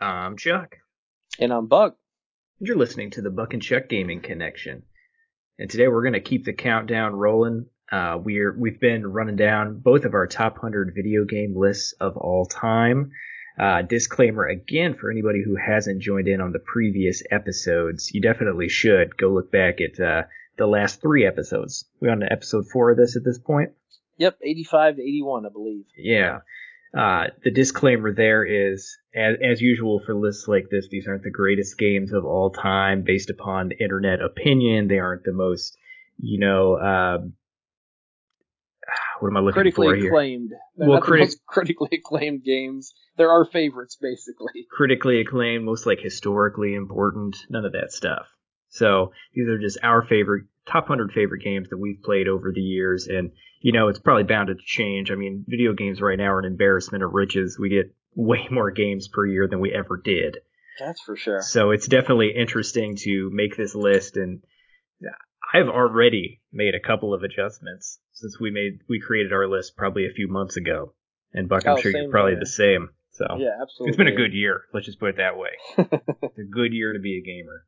I'm Chuck. And I'm Buck. You're listening to the Buck and Chuck Gaming Connection. And today we're going to keep the countdown rolling. Uh, we're we've been running down both of our top 100 video game lists of all time. Uh, disclaimer again for anybody who hasn't joined in on the previous episodes, you definitely should go look back at uh, the last three episodes. We're on episode four of this at this point. Yep, 85 to 81, I believe. Yeah. Uh, the disclaimer there is, as, as usual for lists like this, these aren't the greatest games of all time based upon internet opinion. They aren't the most, you know, uh, what am I looking critically for here? acclaimed. They're Well, most critically acclaimed games. They're our favorites, basically. critically acclaimed, most like historically important, none of that stuff. So these are just our favorite top 100 favorite games that we've played over the years and you know it's probably bound to change. I mean, video games right now are an embarrassment of riches. We get way more games per year than we ever did. That's for sure. So it's definitely interesting to make this list and I've already made a couple of adjustments since we made we created our list probably a few months ago. And Buck, I'm Oh, sure you're probably the same. So Yeah, absolutely. it's been a good year. Let's just put it that way. it's a good year to be a gamer.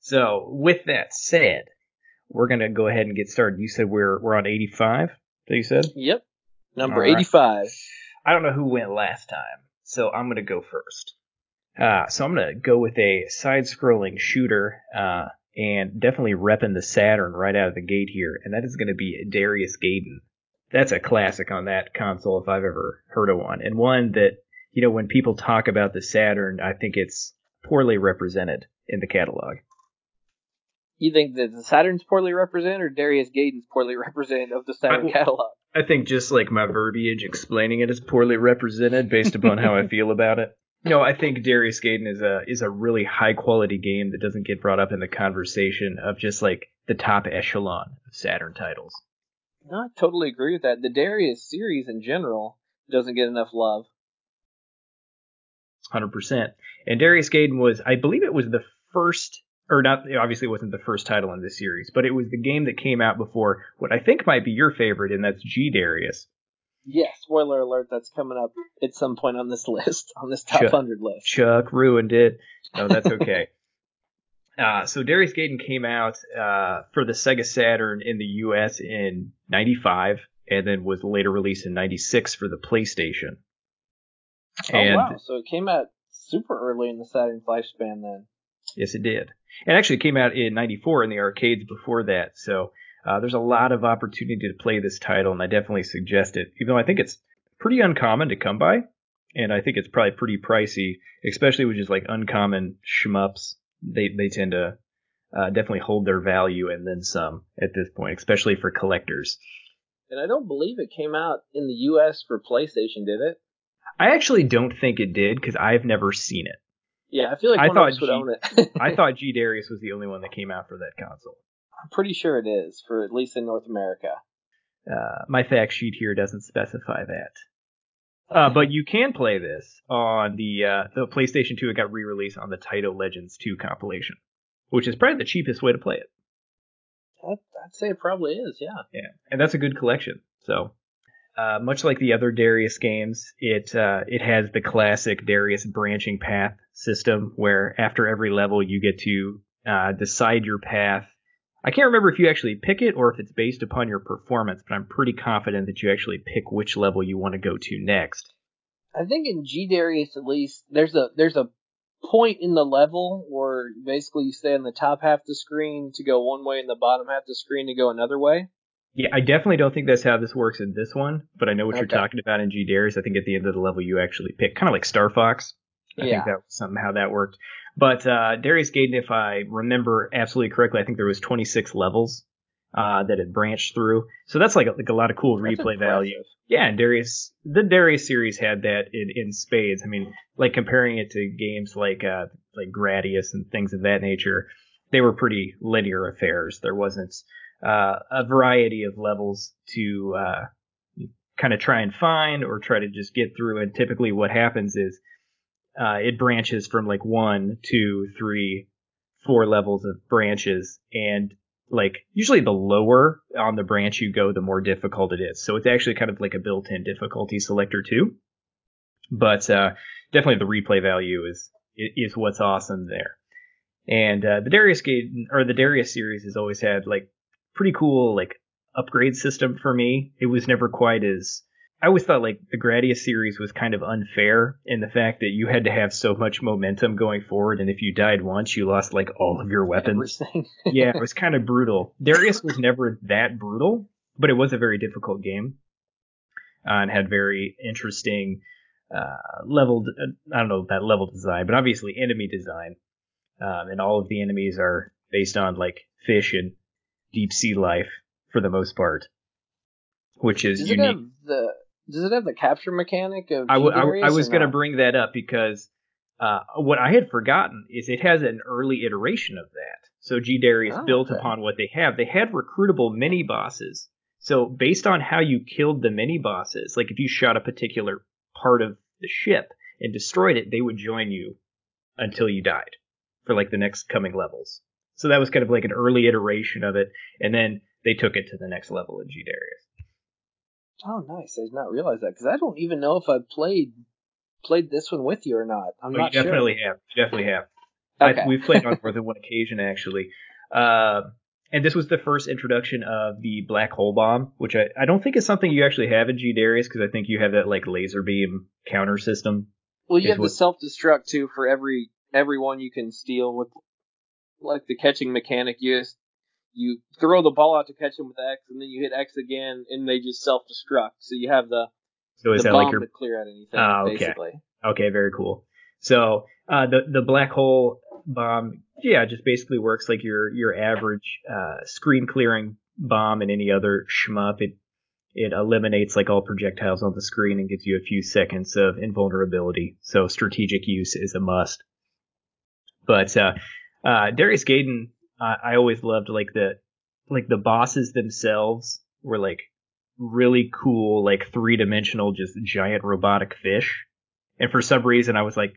So, with that said, we're gonna go ahead and get started. You said we're we're on 85. That you said? Yep. Number right. 85. I don't know who went last time, so I'm gonna go first. Uh, so I'm gonna go with a side-scrolling shooter, uh, and definitely repping the Saturn right out of the gate here, and that is gonna be Darius Gaiden. That's a classic on that console if I've ever heard of one, and one that you know when people talk about the Saturn, I think it's poorly represented in the catalog. You think that the Saturn's poorly represented or Darius Gaiden's poorly represented of the Saturn I- catalog? I think just like my verbiage explaining it is poorly represented based upon how I feel about it. No, I think Darius Gaiden is a is a really high quality game that doesn't get brought up in the conversation of just like the top echelon of Saturn titles. No, I totally agree with that. The Darius series in general doesn't get enough love. Hundred percent. And Darius Gaiden was, I believe, it was the first, or not. Obviously, it wasn't the first title in this series, but it was the game that came out before what I think might be your favorite, and that's G Darius. Yeah, spoiler alert, that's coming up at some point on this list, on this top Sure. 100 list. Chuck ruined it. No, that's okay. uh, so Darius Gaiden came out uh, for the Sega Saturn in the U.S. in '95, and then was later released in '96 for the PlayStation. Oh, And wow. So it came out super early in the Saturn's lifespan then. Yes, it did. And actually, it came out in '94 in the arcades before that. So uh, there's a lot of opportunity to play this title, and I definitely suggest it. Even though I think it's pretty uncommon to come by, and I think it's probably pretty pricey, especially with just like uncommon shmups. They they tend to uh, definitely hold their value and then some at this point, especially for collectors. And I don't believe it came out in the U.S. for PlayStation, did it? I actually don't think it did because I've never seen it. Yeah, I feel like I one thought us would G- own it. I thought G Darius was the only one that came out for that console. I'm pretty sure it is, for at least in North America. Uh, my fact sheet here doesn't specify that. Uh, but you can play this on the uh, the PlayStation 2. It got re-released on the Taito Legends 2 compilation, which is probably the cheapest way to play it. I'd, I'd say it probably is, yeah. Yeah, and that's a good collection. So, uh, much like the other Darius games, it uh, it has the classic Darius branching path system, where after every level you get to uh, decide your path. I can't remember if you actually pick it or if it's based upon your performance, but I'm pretty confident that you actually pick which level you want to go to next. I think in G Darius at least there's a there's a point in the level where basically you stay on the top half of the screen to go one way and the bottom half of the screen to go another way. Yeah, I definitely don't think that's how this works in this one, but I know what you're talking about in G Darius. I think at the end of the level you actually pick, kind of like Star Fox. I Yeah. think that was something that worked. But uh, Darius Gaiden, if I remember absolutely correctly, I think there was 26 levels uh, that it branched through. So that's like a, like a lot of cool That's replay impressive. value. Yeah, and Darius, the Darius series had that in, in spades. I mean, like comparing it to games like uh, like Gradius and things of that nature, they were pretty linear affairs. There wasn't uh, a variety of levels to uh, kind of try and find or try to just get through. And typically, what happens is uh, it branches from like one, two, three, four levels of branches, and like usually the lower on the branch you go, the more difficult it is. So it's actually kind of like a built-in difficulty selector too. But uh, definitely the replay value is is what's awesome there. And uh, the Darius game or the Darius series has always had like pretty cool like upgrade system for me. It was never quite as I always thought like the Gradius series was kind of unfair in the fact that you had to have so much momentum going forward, and if you died once, you lost like all of your weapons. yeah, it was kind of brutal. Darius was never that brutal, but it was a very difficult game uh, and had very interesting uh, level. I don't know that level design, but obviously enemy design, um, and all of the enemies are based on like fish and deep sea life for the most part, which is Does unique. The does it have the capture mechanic of I, w- I, I was going to bring that up because uh, what I had forgotten is it has an early iteration of that. So G Darius Oh, built okay. upon what they have. They had recruitable mini bosses. So based on how you killed the mini bosses, like if you shot a particular part of the ship and destroyed it, they would join you until you died for like the next coming levels. So that was kind of like an early iteration of it, and then they took it to the next level in G Darius. Oh, nice. I did not realize that because I don't even know if I played played this one with you or not. I'm Oh, not you definitely sure. have. You definitely have. Okay. I, we've played on more than one occasion actually. Uh, and this was the first introduction of the black hole bomb, which I, I don't think is something you actually have in G Darius because I think you have that like laser beam counter system. Well, you have the self destruct too for every every one you can steal with like the catching mechanic. You just you throw the ball out to catch them with X, and then you hit X again, and they just self destruct. So you have the So is the that bomb like your to clear out anything, Ah, okay. basically. okay, very cool. So uh, the the black hole bomb, yeah, just basically works like your your average uh, screen clearing bomb and any other shmup. It it eliminates like all projectiles on the screen and gives you a few seconds of invulnerability. So strategic use is a must. But uh, uh, Darius Gaiden, uh, I always loved like the like the bosses themselves were like really cool, like three dimensional, just giant robotic fish. And for some reason, I was like,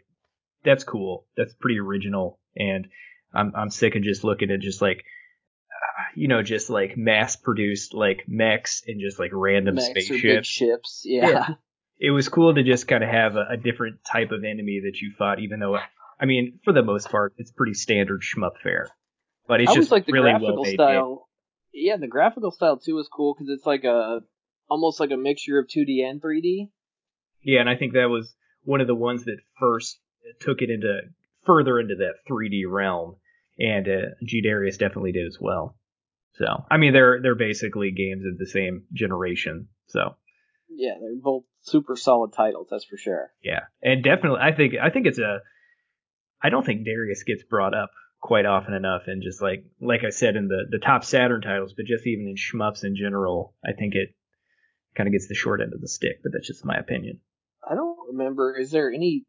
that's cool. That's pretty original. And I'm I'm sick of just looking at just like uh, you know just like mass produced like mechs and just like random Mechs spaceships. ships. Yeah. Yeah. It was cool to just kind of have a, a different type of enemy that you fought, even though I mean for the most part it's pretty standard shmup fare. But it's I just like the really graphical well made. style. Yeah, the graphical style too is cool because it's like a almost like a mixture of 2D and 3D. Yeah, and I think that was one of the ones that first took it into further into that 3D realm, and uh, G Darius definitely did as well. So, I mean, they're they're basically games of the same generation. So, Yeah, they're both super solid titles, that's for sure. yeah, and definitely, I think I think it's a. I don't think Darius gets brought up quite often enough, and just like like I said in the the top Saturn titles, but just even in shmups in general, I think it kind of gets the short end of the stick. But that's just my opinion. I don't remember. Is there anything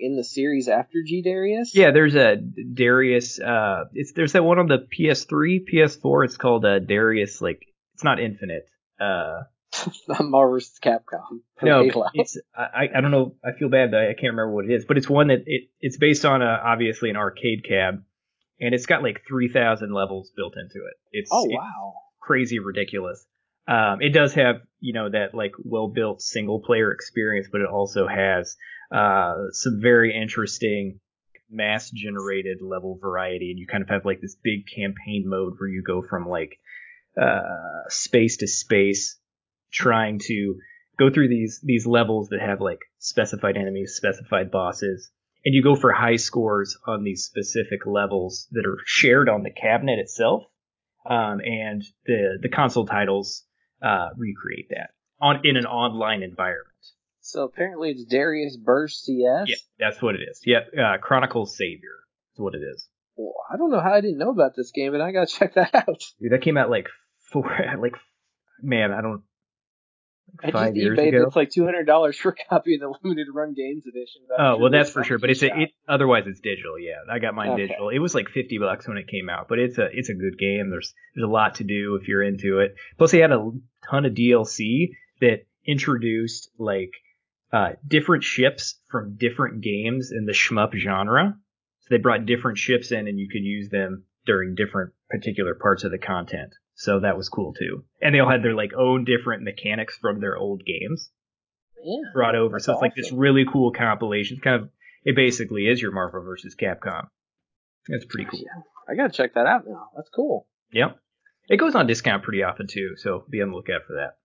in the series after G Darius? Yeah, there's a Darius. Uh, it's there's that one on the PS3, PS4. It's called uh, Darius. Like it's not Infinite. Uh, Marvel vs. Capcom. no, it's I I don't know. I feel bad that I can't remember what it is, but it's one that it it's based on a, obviously an arcade cab, and it's got like three thousand levels built into it. It's oh it's wow. crazy ridiculous. Um, it does have you know that like well built single player experience, but it also has uh, some very interesting mass generated level variety, and you kind of have like this big campaign mode where you go from like uh, space to space, trying to go through these these levels that have like specified enemies, specified bosses, and you go for high scores on these specific levels that are shared on the cabinet itself um, and the the console titles uh, recreate that on in an online environment. So apparently it's Darius Burst CS. Yeah, that's what it is. Yep, uh, Chronicle Savior is what it is. Well, I don't know how I didn't know about this game, but I gotta check that out. Dude, that came out like four, like man, I don't I just five years eBayed ago. it's like two hundred dollars for a copy of the limited run games edition. Oh sure well, that's for sure. But it's a, it otherwise it's digital. Yeah, I got mine Okay. digital. It was like fifty bucks when it came out, but it's a it's a good game. There's there's a lot to do if you're into it. Plus, they had a ton of DLC that introduced like uh, different ships from different games in the shmup genre. So they brought different ships in, and you could use them during different particular parts of the content. So that was cool too. And they all had their like own different mechanics from their old games. Yeah. brought over. So it's like this really cool compilation. It's Kind of, it basically is your Marvel versus Capcom. That's pretty cool. Yeah. I gotta check that out now. That's cool. Yep. It goes on discount pretty often too, so be on the lookout for that.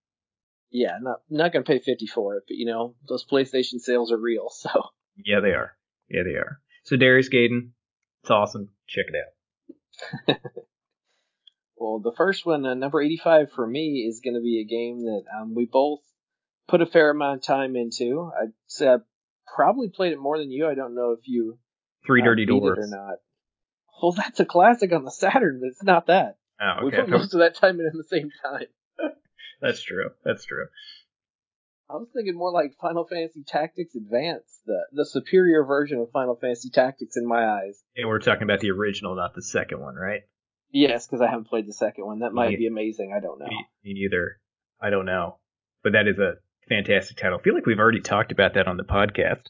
Yeah, not not gonna pay fifty for it, but you know those PlayStation sales are real. So Yeah, they are. Yeah, they are. So Darius Gaiden, it's awesome. Check it out. Well, the first one, uh, number 85 for me, is going to be a game that um, we both put a fair amount of time into. I'd say I probably played it more than you. I don't know if you Three uh, Dirty beat Doors. it or not. Well, that's a classic on the Saturn, but it's not that. Oh, We put most of that time in at the same time. That's true. That's true. I was thinking more like Final Fantasy Tactics Advance, the the superior version of Final Fantasy Tactics in my eyes. And we're talking about the original, not the second one, right? Yes, because I haven't played the second one. That might Yeah. be amazing. I don't know. Me, me neither. I don't know. But that is a fantastic title. I feel like we've already talked about that on the podcast.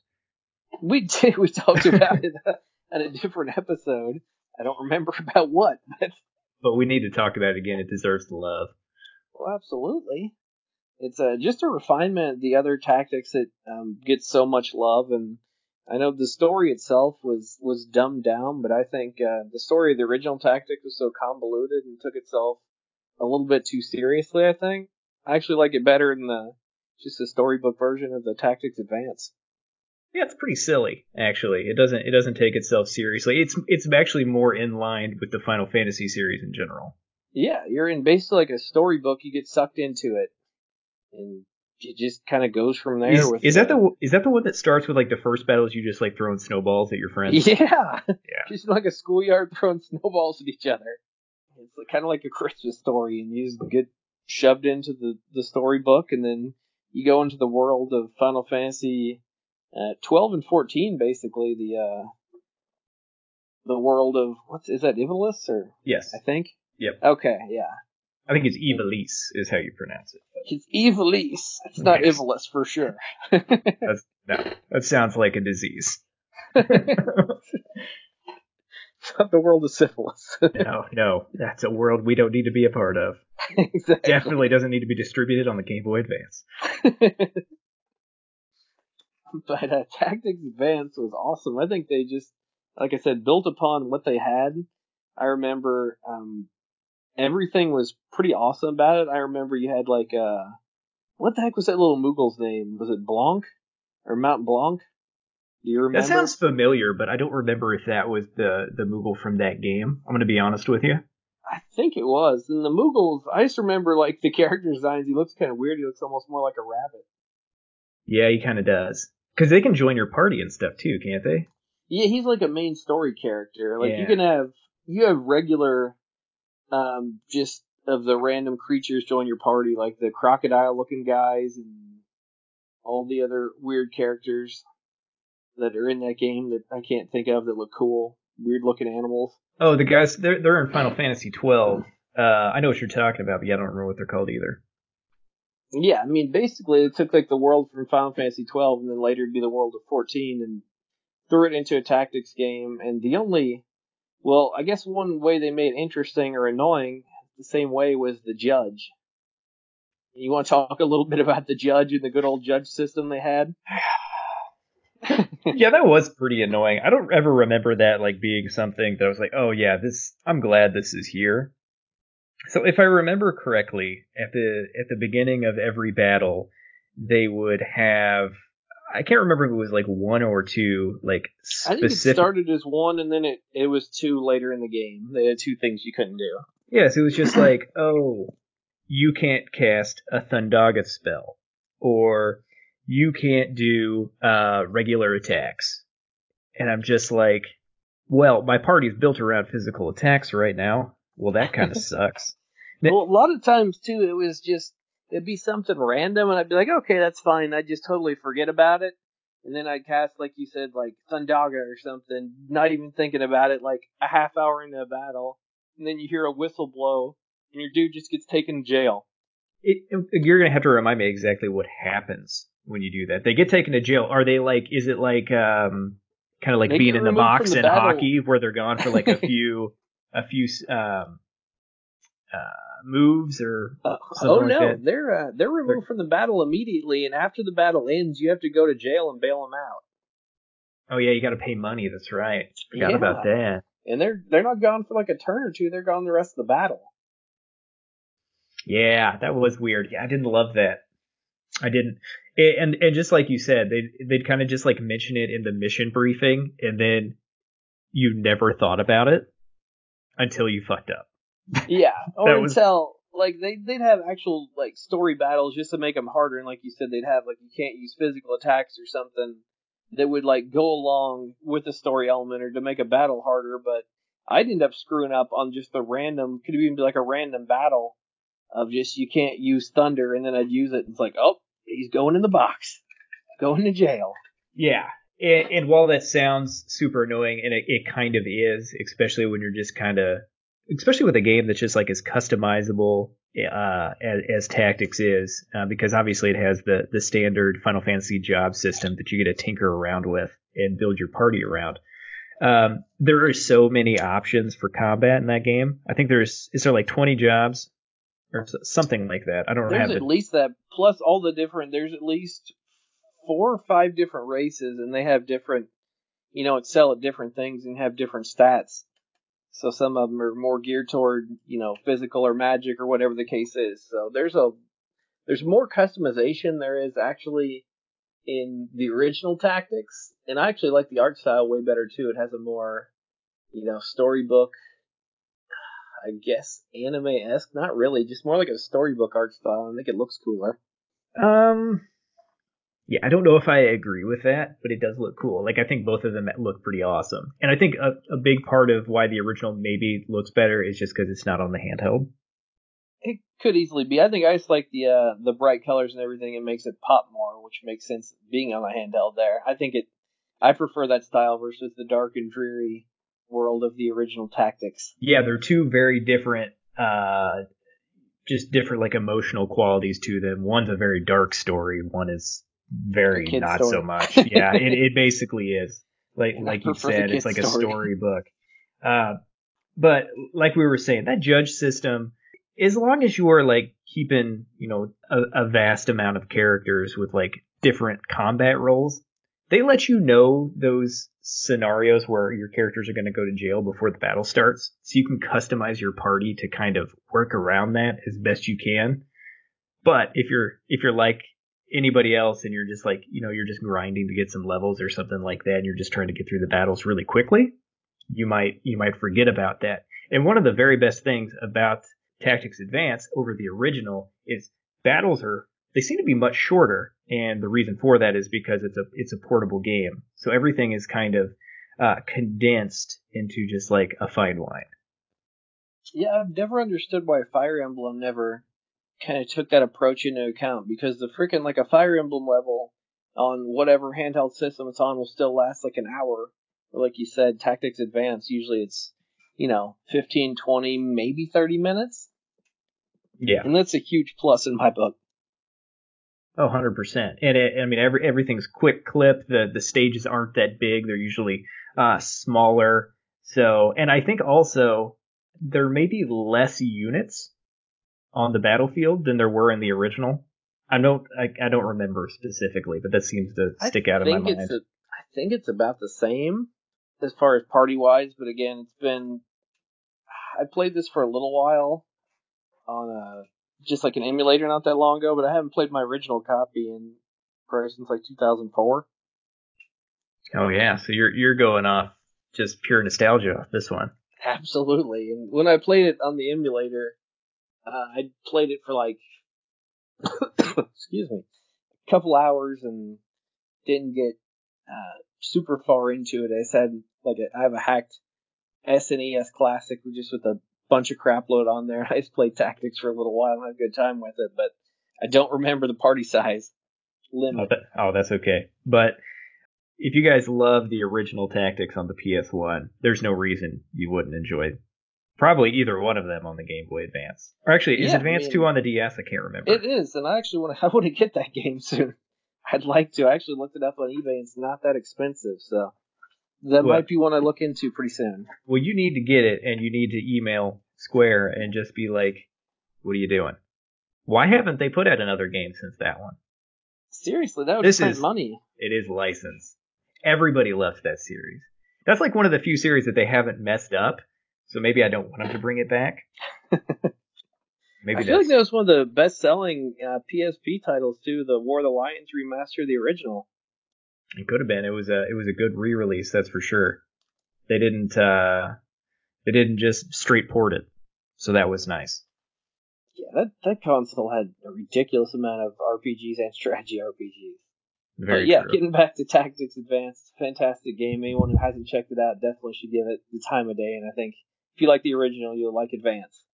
We did. We talked about it uh, at a different episode. I don't remember about what, but But we need to talk about it again. It deserves the love. well, absolutely. It's uh, just a refinement of the other tactics that um, get so much love, and I know the story itself was was dumbed down, but I think uh, the story of the original tactic was so convoluted and took itself a little bit too seriously. I think I actually like it better than the just the storybook version of the Tactics Advance. Yeah, it's pretty silly, actually. It doesn't it doesn't take itself seriously. It's it's actually more in line with the Final Fantasy series in general. Yeah, you're in basically like a storybook. You get sucked into it, and it just kind of goes from there. Is, with is that the is that the one that starts with like the first battles you just like throwing snowballs at your friends? Yeah, Yeah. just like a schoolyard throwing snowballs at each other. It's kind of like a Christmas story, and you just get shoved into the the storybook, and then you go into the world of Final Fantasy uh, 12 and 14, basically the uh, the world of what's is that Ivalice or Yes. I think. Yep. Okay, yeah. I think it's Evilise is how you pronounce it. It's Ivalice. It's not Yes. Ivalice for sure. That's no. That sounds like a disease. Not the world of syphilis. No, no. That's a world we don't need to be a part of. exactly. Definitely doesn't need to be distributed on the Game Boy Advance. but uh, Tactics Advance was awesome. I think they just, like I said, built upon what they had. I remember um, everything was pretty awesome about it. I remember you had like uh, what the heck was that little Moogle's name? Was it Blanc or Montblanc? Do you remember? That sounds familiar, but I don't remember if that was the the Moogle from that game. I'm gonna be honest with you. I think it was. And the Moogles, I just remember like the character designs. He looks kind of weird. He looks almost more like a rabbit. Yeah, he kind of does. Because they can join your party and stuff too, can't they? Yeah, he's like a main story character. Like you can have you have regular um just of the random creatures join your party, like the crocodile looking guys and all the other weird characters that are in that game that I can't think of that look cool. Weird looking animals. Oh, the guys they're they're in Final Fantasy 12. Uh, I know what you're talking about, but yeah, I don't remember what they're called either. Yeah, I mean basically it took like the world from Final Fantasy twelve and then later it'd be the world of fourteen and threw it into a tactics game and the only well, I guess one way they made it interesting or annoying the same way was the judge. You want to talk a little bit about the judge and the good old judge system they had? yeah, that was pretty annoying. I don't ever remember that like being something that I was like, oh yeah, this. I'm glad this is here. So if I remember correctly, at the at the beginning of every battle, they would have. I can't remember if it was like one or two like specific... I think it started as one and then it, it was two later in the game. They had two things you couldn't do. Yes, it was just like, oh, you can't cast a Thundaga spell, or you can't do uh, regular attacks. And I'm just like, well, my party's built around physical attacks right now. Well, that kind of sucks. Well, a lot of times too, it was just it'd be something random, and I'd be like, okay, that's fine. I'd just totally forget about it, and then I'd cast, like you said, like Thundaga or something, not even thinking about it, like a half hour into a battle, and then you hear a whistle blow, and your dude just gets taken to jail. It, it- you're gonna have to remind me exactly what happens when you do that. They get taken to jail. Are they like? Is it like um, kind of like They being in the box the in battle. hockey, where they're gone for like a few, a few um, uh, moves or Uh, something oh like no, that? they're uh, they're removed from the battle immediately, and after the battle ends, you have to go to jail and bail them out. Oh yeah, you got to pay money. That's right. Forgot Yeah. about that. And they're they're not gone for like a turn or two; they're gone the rest of the battle. Yeah, that was weird. Yeah, I didn't love that. I didn't. a- And and just like you said, they they'd kind of just like mention it in the mission briefing, and then you never thought about it until you fucked up. Yeah, or was- until like they they'd have actual like story battles just to make them harder, and like you said, they'd have like you can't use physical attacks or something that would like go along with the story element or to make a battle harder. But I'd end up screwing up on just the random, could even be like a random battle of just you can't use thunder, and then I'd use it. And it's like, oh, he's going in the box, going to jail. Yeah. And, and while that sounds super annoying, and it, it kind of is, especially when you're just kind of, especially with a game that's just like as customizable uh, as, as Tactics is, uh, because obviously it has the the standard Final Fantasy job system that you get to tinker around with and build your party around. Um, there are so many options for combat in that game. I think there's is there like 20 jobs or something like that. I don't There's have at it. least that plus all the different. There's at least four or five different races, and they have different, you know, excel at different things and have different stats. So some of them are more geared toward, you know, physical or magic or whatever the case is. So there's a there's more customization there is actually in the original tactics, and I actually like the art style way better too. It has a more, you know, storybook. I guess anime esque, not really, just more like a storybook art style. I think it looks cooler. Um, yeah, I don't know if I agree with that, but it does look cool. Like I think both of them look pretty awesome, and I think a, a big part of why the original maybe looks better is just because it's not on the handheld. It could easily be. I think I just like the uh, the bright colors and everything. It makes it pop more, which makes sense being on a handheld there. I think it. I prefer that style versus the dark and dreary world of the original Tactics. Yeah, they're two very different, uh, just different like emotional qualities to them. One's a very dark story. One is very not story. so much. Yeah, it, it basically is. Like I like you said, it's like a storybook. Uh, but like we were saying, that judge system, as long as you are like keeping, you know, a, a vast amount of characters with like different combat roles, they let you know those scenarios where your characters are going to go to jail before the battle starts, so you can customize your party to kind of work around that as best you can. But if you're if you're like anybody else and you're just like you know you're just grinding to get some levels or something like that, and you're just trying to get through the battles really quickly, you might you might forget about that. And one of the very best things about Tactics Advance over the original is battles are they seem to be much shorter, and the reason for that is because it's a it's a portable game, so everything is kind of uh, condensed into just like a fine wine. Yeah, I've never understood why Fire Emblem never kind of took that approach into account because the freaking like a Fire Emblem level on whatever handheld system it's on will still last like an hour. Like you said, Tactics Advance usually it's you know 15, 20, maybe 30 minutes, Yeah. and that's a huge plus in my book. Oh, 100%. And it, I mean, every, everything's quick clip. The, the stages aren't that big. They're usually uh, smaller. So, and I think also there may be less units on the battlefield than there were in the original. I don't, I, I don't remember specifically, but that seems to stick out I in my think mind. it's a, I think it's about the same as far as party wise, but again, it's been I played this for a little while on a just like an emulator not that long ago, but I haven't played my original copy in probably since like 2004. oh yeah, so you're you're going off just pure nostalgia this one. Absolutely, and when I played it on the emulator, uh, I played it for like excuse me, a couple hours and didn't get uh, super far into it. I said like a, I have a hacked SNES Classic just with a bunch of crap load on there. I just played Tactics for a little while and had a good time with it, but I don't remember the party size Oh, limit. that, oh, that's okay. But if you guys love the original tactics on the PS1, there's no reason you wouldn't enjoy probably either one of them on the Game Boy Advance. Or actually, is Yeah, I Advance mean- 2 on the DS? I can't remember. It is, and I actually want to. I want to get that game soon. I'd like to. I actually looked it up on eBay. It's not that expensive, so that might be one I look into pretty soon. well, you need to get it, and you need to email Square and just be like, What are you doing? Why haven't they put out another game since that one? Seriously, that would This spend is- money. It is licensed. Everybody loves that series. That's like one of the few series that they haven't messed up. So maybe I don't want them to bring it back. maybe I feel like that was one of the best-selling uh, PSP titles too. The War of the Lions remaster, the original. it could have been. It was a it was a good re-release, that's for sure. They didn't uh they didn't just straight port it. So that was nice. Yeah, that that console had a ridiculous amount of RPGs and strategy RPGs. Very but yeah, true. getting back to Tactics Advanced, fantastic game. Anyone who hasn't checked it out definitely should give it the time of day. And I think if you like the original, you'll like Advance.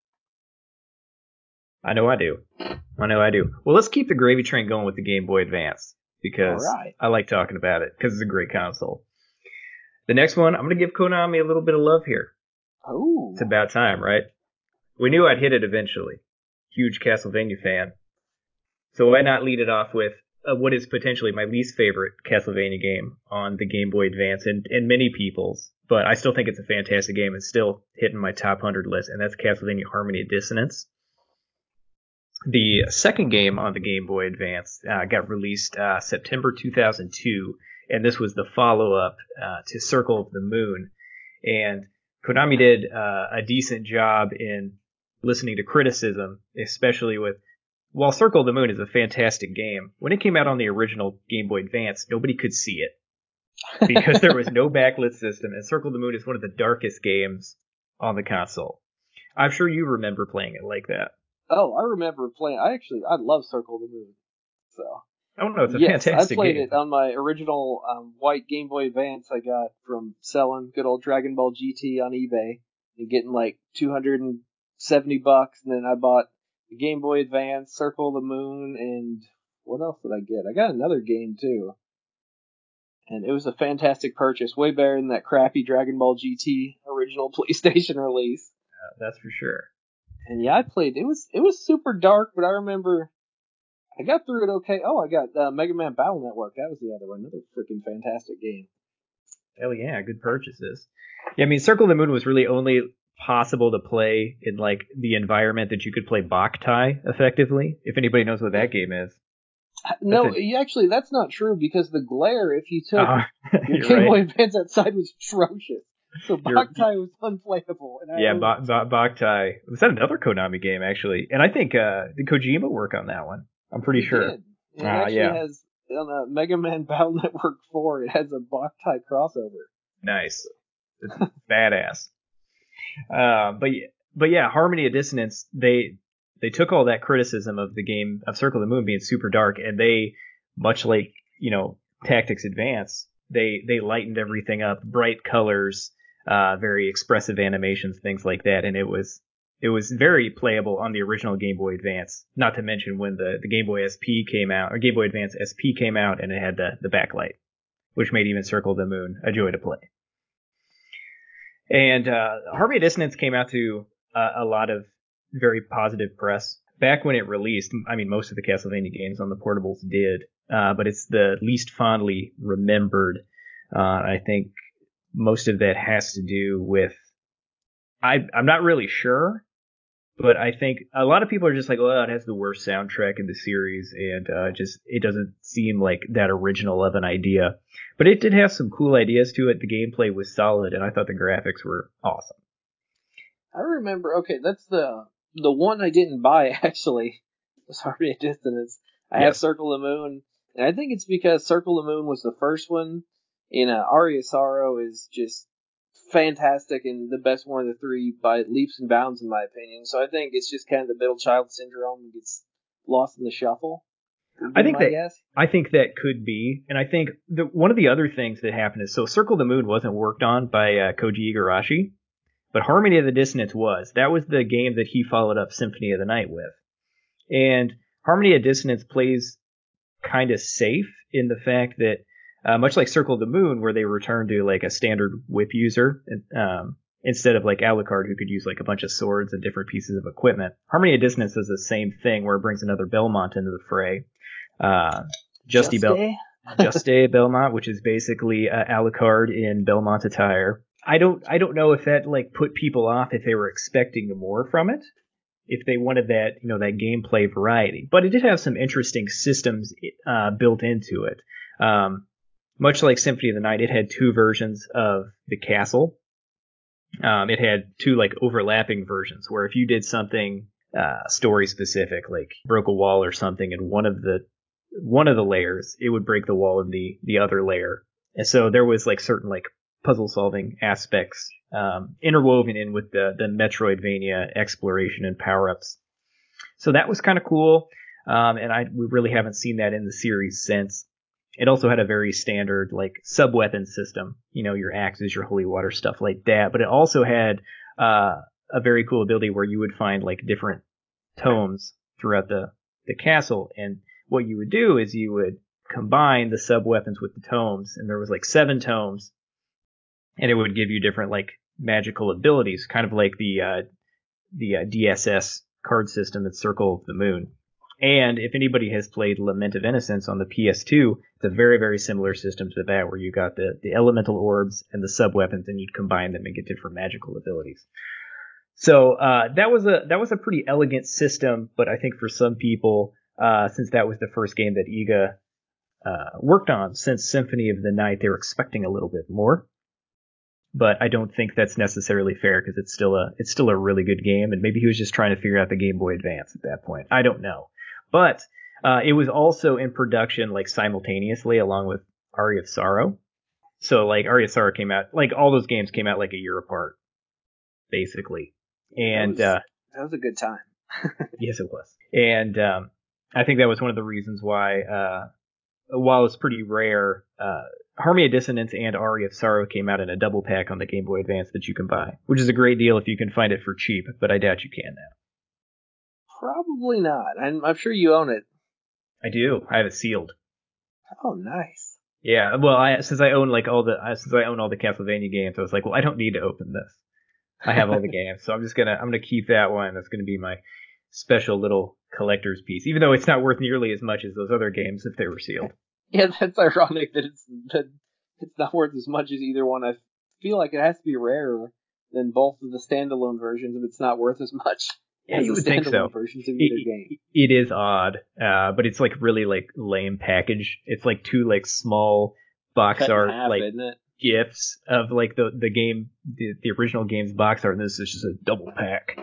I know I do. I know I do. Well, let's keep the gravy train going with the Game Boy Advance because right. I like talking about it because it's a great console. The next one, I'm going to give Konami a little bit of love here. Oh, It's about time, right? We knew I'd hit it eventually. Huge Castlevania fan. So why not lead it off with uh, what is potentially my least favorite Castlevania game on the Game Boy Advance and, and many people's, but I still think it's a fantastic game. It's still hitting my top 100 list, and that's Castlevania Harmony of Dissonance. The second game on the Game Boy Advance uh, got released uh, September 2002, and this was the follow up uh, to Circle of the Moon. And Konami did uh, a decent job in listening to criticism, especially with. While Circle of the Moon is a fantastic game, when it came out on the original Game Boy Advance, nobody could see it because there was no backlit system, and Circle of the Moon is one of the darkest games on the console. I'm sure you remember playing it like that. oh, I remember playing. I actually I love Circle of the Moon. So I don't know, it's a yes, fantastic I played game. it on my original um, white Game Boy Advance I got from selling good old Dragon Ball GT on eBay and getting like 270 bucks, and then I bought the Game Boy Advance, Circle of the Moon, and what else did I get? I got another game too. And it was a fantastic purchase, way better than that crappy Dragon Ball GT original PlayStation release. Uh, that's for sure. And yeah, I played. It was it was super dark, but I remember I got through it okay. Oh, I got uh, Mega Man Battle Network. That was the other one. Another freaking fantastic game. Hell yeah, good purchases. Yeah, I mean, Circle of the Moon was really only possible to play in like the environment that you could play Boktai effectively. If anybody knows what that game is. No, a- actually that's not true because the glare, if you took Uh, your you're Game right. Boy Advance outside, was atrocious. So You're- Boktai was unplayable. Yeah, ba- ba- Boktai. Was that another Konami game actually? And I think uh, did Kojima work on that one? I'm pretty It sure. did. It Ah, actually yeah. has on uh, Mega Man Battle Network 4. It has a Boktai crossover. Nice. It's badass. Uh, but but yeah, Harmony of Dissonance. They they took all that criticism of the game of Circle of the Moon being super dark, and they much like you know Tactics Advance, they they lightened everything up, bright colors, uh, very expressive animations, things like that, and it was it was very playable on the original Game Boy Advance. Not to mention when the the Game Boy SP came out, or Game Boy Advance SP came out, and it had the the backlight, which made even Circle the Moon a joy to play. And uh, Harmony Dissonance came out to uh, a lot of very positive press back when it released. I mean, most of the Castlevania games on the portables did, uh, but it's the least fondly remembered. Uh, I think most of that has to do with I I'm not really sure, but I think a lot of people are just like, oh, it has the worst soundtrack in the series, and uh, just it doesn't seem like that original of an idea. But it did have some cool ideas to it. The gameplay was solid, and I thought the graphics were awesome. I remember. Okay, that's the the one I didn't buy actually. Was Harmony of Dissonance. I have Circle of the Moon, and I think it's because Circle of the Moon was the first one. And uh, Aria Sorrow is just fantastic and the best one of the three by leaps and bounds, in my opinion. So I think it's just kind of the middle child syndrome and gets lost in the shuffle. I think that- guess. I think that could be, and I think the, one of the other things that happened is so Circle of the Moon wasn't worked on by uh, Koji Igarashi, but Harmony of the Dissonance was. That was the game that he followed up Symphony of the Night with, and Harmony of Dissonance plays kind of safe in the fact that, uh, much like Circle of the Moon, where they return to like a standard whip user, um, instead of like Alucard, who could use like a bunch of swords and different pieces of equipment. Harmony of Dissonance does the same thing, where it brings another Belmont into the fray. Uh, Justy Bel- Juste? Juste Belmont, which is basically uh, Alucard in Belmont attire. I don't I don't know if that like put people off if they were expecting more from it, if they wanted that you know that gameplay variety. But it did have some interesting systems uh, built into it. Um, much like Symphony of the Night, it had two versions of the castle. Um, it had two like overlapping versions where if you did something uh, story specific, like broke a wall or something in one of the one of the layers, it would break the wall in the the other layer. And so there was like certain like puzzle solving aspects um, interwoven in with the the Metroidvania exploration and power ups. So that was kind of cool, um, and I we really haven't seen that in the series since. It also had a very standard like sub weapon system, you know, your axes, your holy water, stuff like that. But it also had uh, a very cool ability where you would find like different tomes throughout the the castle, and what you would do is you would combine the sub weapons with the tomes, and there was like seven tomes, and it would give you different like magical abilities, kind of like the uh, the uh, DSS card system at Circle of the Moon. And if anybody has played Lament of Innocence on the PS2, it's a very, very similar system to that, where you got the, the elemental orbs and the sub weapons, and you'd combine them and get different magical abilities. So uh, that was a that was a pretty elegant system, but I think for some people, uh, since that was the first game that Iga uh, worked on since Symphony of the Night, they were expecting a little bit more but I don't think that's necessarily fair because it's still a it's still a really good game, and maybe he was just trying to figure out the Game Boy Advance at that point. I don't know, but uh, it was also in production like simultaneously along with Aria of Sorrow. So like Aria of Sorrow came out like all those games came out like a year apart, basically, and that was, uh, that was a good time. yes, it was, and um, I think that was one of the reasons why. Uh, while it's pretty rare, uh, Harmony of Dissonance and Aria of Sorrow came out in a double pack on the Game Boy Advance that you can buy, which is a great deal if you can find it for cheap, but I doubt you can now. Probably not. I'm, I'm sure you own it. I do. I have it sealed. Oh, nice. Yeah. Well, I, since I own like all the since I own all the Castlevania games, I was like, well, I don't need to open this. I have all the games, so I'm just gonna I'm gonna keep that one. That's gonna be my special little collector's piece, even though it's not worth nearly as much as those other games if they were sealed. Yeah, that's ironic that it's that it's not worth as much as either one. I feel like it has to be rarer than both of the standalone versions if it's not worth as much. Yeah, you would think so. Versions of either It, game. it is odd, uh, but it's like really like lame package. It's like two like small box Cut art half, like gifs of like the the game the, the original game's box art and this is just a double pack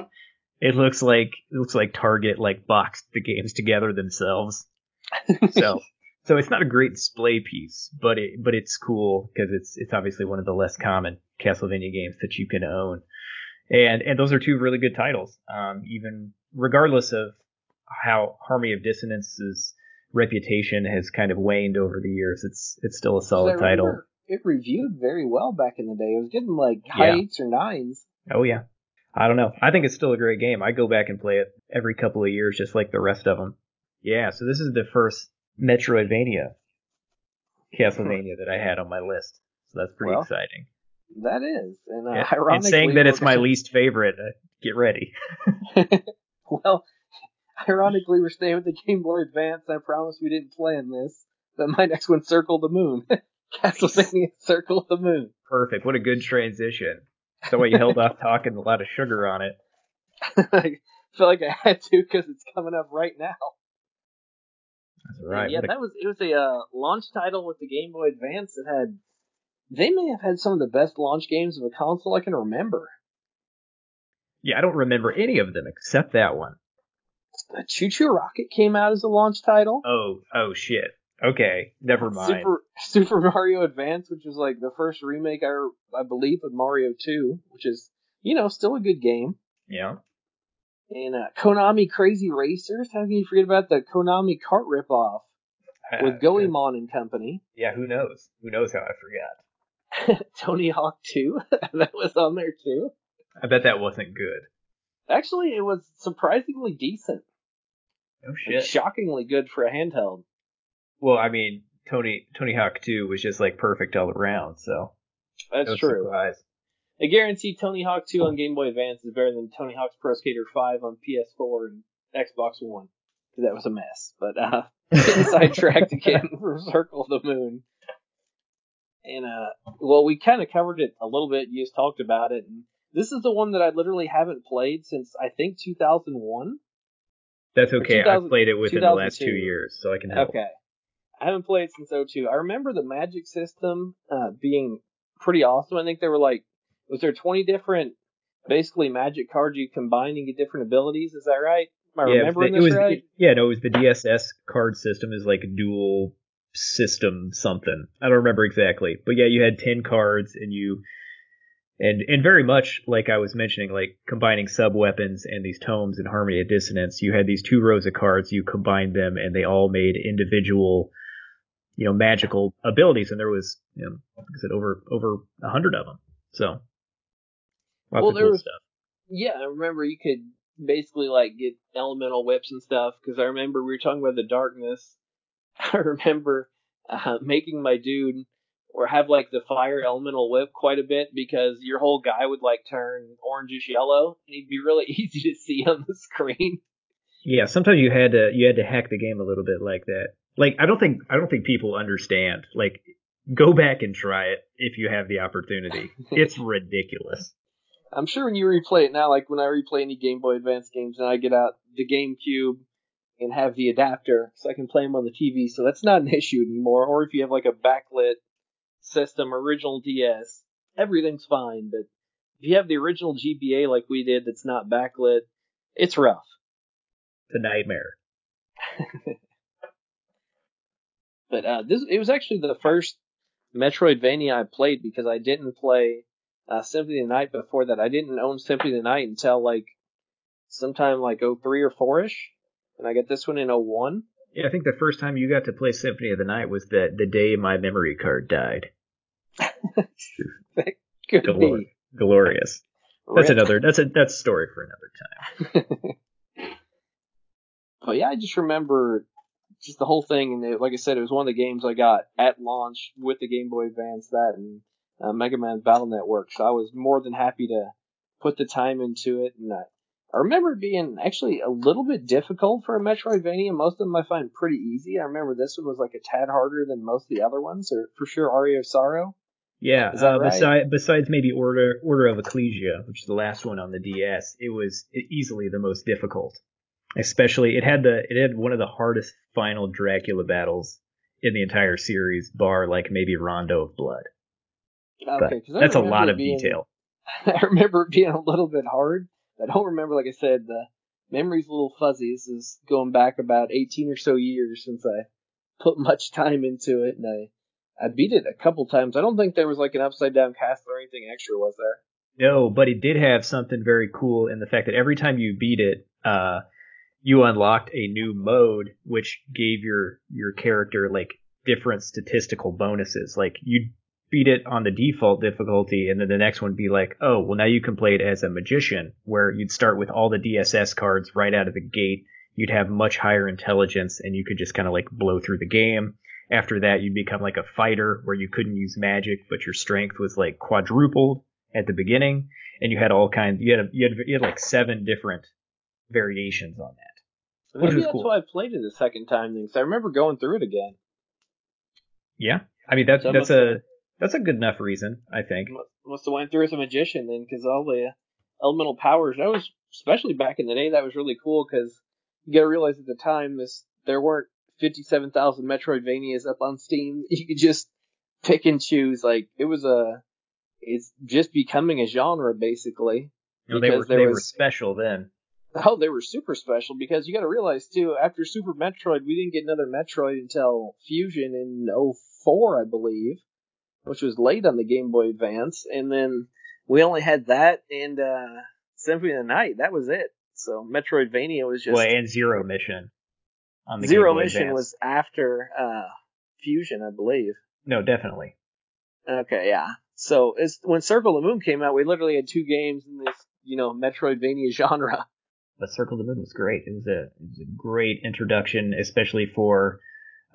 it looks like it looks like target like boxed the games together themselves so so it's not a great display piece but it but it's cool because it's it's obviously one of the less common castlevania games that you can own and and those are two really good titles um even regardless of how harmony of dissonance's reputation has kind of waned over the years it's it's still a solid title It reviewed very well back in the day. It was getting like high Yeah. eights or nines. Oh yeah. I don't know. I think it's still a great game. I go back and play it every couple of years, just like the rest of them. Yeah. So this is the first Metroidvania Castlevania that I had on my list. So that's pretty Well, exciting. That is, and uh, Yeah. ironically, And saying that it's my gonna- least favorite, uh, get ready. well, ironically, we're staying with the Game Boy Advance. I promise we didn't plan this, but my next one, Circle the Moon. Castlevania Circle the Moon. Perfect. What a good transition. So why you held off talking a lot of sugar on it. I feel like I had to because it's coming up right now. That's right. yeah, What a- that was it was a uh, launch title with the Game Boy Advance that had. They may have had some of the best launch games of a console I can remember. yeah, I don't remember any of them except that one. Uh, ChuChu Rocket came out as a launch title. Oh, oh shit. Okay, never mind. Super Super Mario Advance, which was like the first remake I I believe of Mario 2, which is you know still a good game. Yeah. And uh, Konami Crazy Racers, how can you forget about the Konami kart ripoff with Uh, Goemon and Company? Yeah, who knows? Who knows how I forgot? Tony Hawk 2, that was on there too. I bet that wasn't good. Actually, it was surprisingly decent. Oh and shockingly good for a handheld. Well, I mean, Tony Tony Hawk 2 was just like perfect all around, so That's no true. surprise. I guarantee Tony Hawk 2 on Game Boy Advance is better than Tony Hawk's Pro Skater 5 on PS4 and Xbox One. that was a mess. But uh, sidetracked again from Circle of the Moon. And uh, well, we kind of covered it a little bit. You just talked about it, and This is the one that I literally haven't played since I think 2001. That's okay. I've played it within the last two years, so I can help. Okay. I haven't played since 02. I remember the magic system uh, being pretty awesome. I think there were like, was there 20 different, basically magic cards you combine and get different abilities? Is that right? Am I yeah, remembering the, it was, right? It, yeah, no, it was the DSS card system is like dual system something. I don't remember exactly, but yeah, you had 10 cards and you and and very much like I was mentioning, like combining sub weapons and these tomes and Harmony of Dissonance, you had these two rows of cards, you combined them, and they all made individual, you know, magical abilities, and there was, you know, like I said, over over a hundred of them. So, well, of cool was, stuff. Yeah, I remember you could basically like get elemental whips and stuff because I remember we were talking about the darkness. I remember uh, making my dude or have like the fire elemental whip quite a bit because your whole guy would like turn orangish yellow and he'd be really easy to see on the screen. Yeah, sometimes you had to you had to hack the game a little bit like that. Like I don't think I don't think people understand. Like go back and try it if you have the opportunity. It's ridiculous. I'm sure when you replay it now, like when I replay any Game Boy Advance games and I get out the GameCube and have the adapter so I can play them on the TV, so that's not an issue anymore. Or if you have like a backlit system, original DS, everything's fine. But if you have the original GBA like we did that's not backlit, it's rough. It's a nightmare. but uh, this it was actually the first Metroidvania I played because I didn't play uh, Symphony of the Night before that. I didn't own Symphony of the Night until like sometime like 03 or 4 ish, and I got this one in 01. Yeah, I think the first time you got to play Symphony of the Night was the the day my memory card died. that could Glor- be glorious. That's Rip. another. That's a that's a story for another time. but yeah, I just remember just the whole thing, and it, like I said, it was one of the games I got at launch with the Game Boy Advance. That and uh, Mega Man Battle Network. So I was more than happy to put the time into it, and I, I remember it being actually a little bit difficult for a Metroidvania. Most of them I find pretty easy. I remember this one was like a tad harder than most of the other ones, or for sure Aria of Sorrow. Yeah, uh, right? besides, besides maybe Order Order of Ecclesia, which is the last one on the DS, it was easily the most difficult. Especially, it had the it had one of the hardest final Dracula battles in the entire series, bar like maybe Rondo of Blood. Okay, that's a lot of being, detail. I remember it being a little bit hard, I don't remember, like I said, the memory's a little fuzzy. This is going back about 18 or so years since I put much time into it, and I I beat it a couple times. I don't think there was like an upside down castle or anything extra, was there? No, but it did have something very cool in the fact that every time you beat it, uh, you unlocked a new mode which gave your your character like different statistical bonuses. Like you beat it on the default difficulty, and then the next one be like, oh, well, now you can play it as a magician, where you'd start with all the DSS cards right out of the gate. You'd have much higher intelligence, and you could just kind of like blow through the game. After that, you'd become like a fighter, where you couldn't use magic, but your strength was like quadrupled at the beginning, and you had all kinds. You had you had, you had like seven different variations on that. Maybe that's cool. why I played it a second time. Because I remember going through it again. Yeah, I mean that's that's a that's a good enough reason, I think. Must have went through as a magician then, because all the elemental powers. That was especially back in the day. That was really cool because you got to realize at the time this there weren't fifty-seven thousand Metroidvanias up on Steam. You could just pick and choose. Like it was a, it's just becoming a genre basically. No, they were they was, were special then. Oh, they were super special because you got to realize too. After Super Metroid, we didn't get another Metroid until Fusion in 04, I believe which was late on the Game Boy Advance, and then we only had that and uh, Symphony of the Night. That was it. So Metroidvania was just well, and Zero Mission. On the Zero Mission Advance. was after uh, Fusion, I believe. No, definitely. Okay, yeah. So it's, when Circle of the Moon came out, we literally had two games in this, you know, Metroidvania genre. But Circle of the Moon was great. It was a it was a great introduction, especially for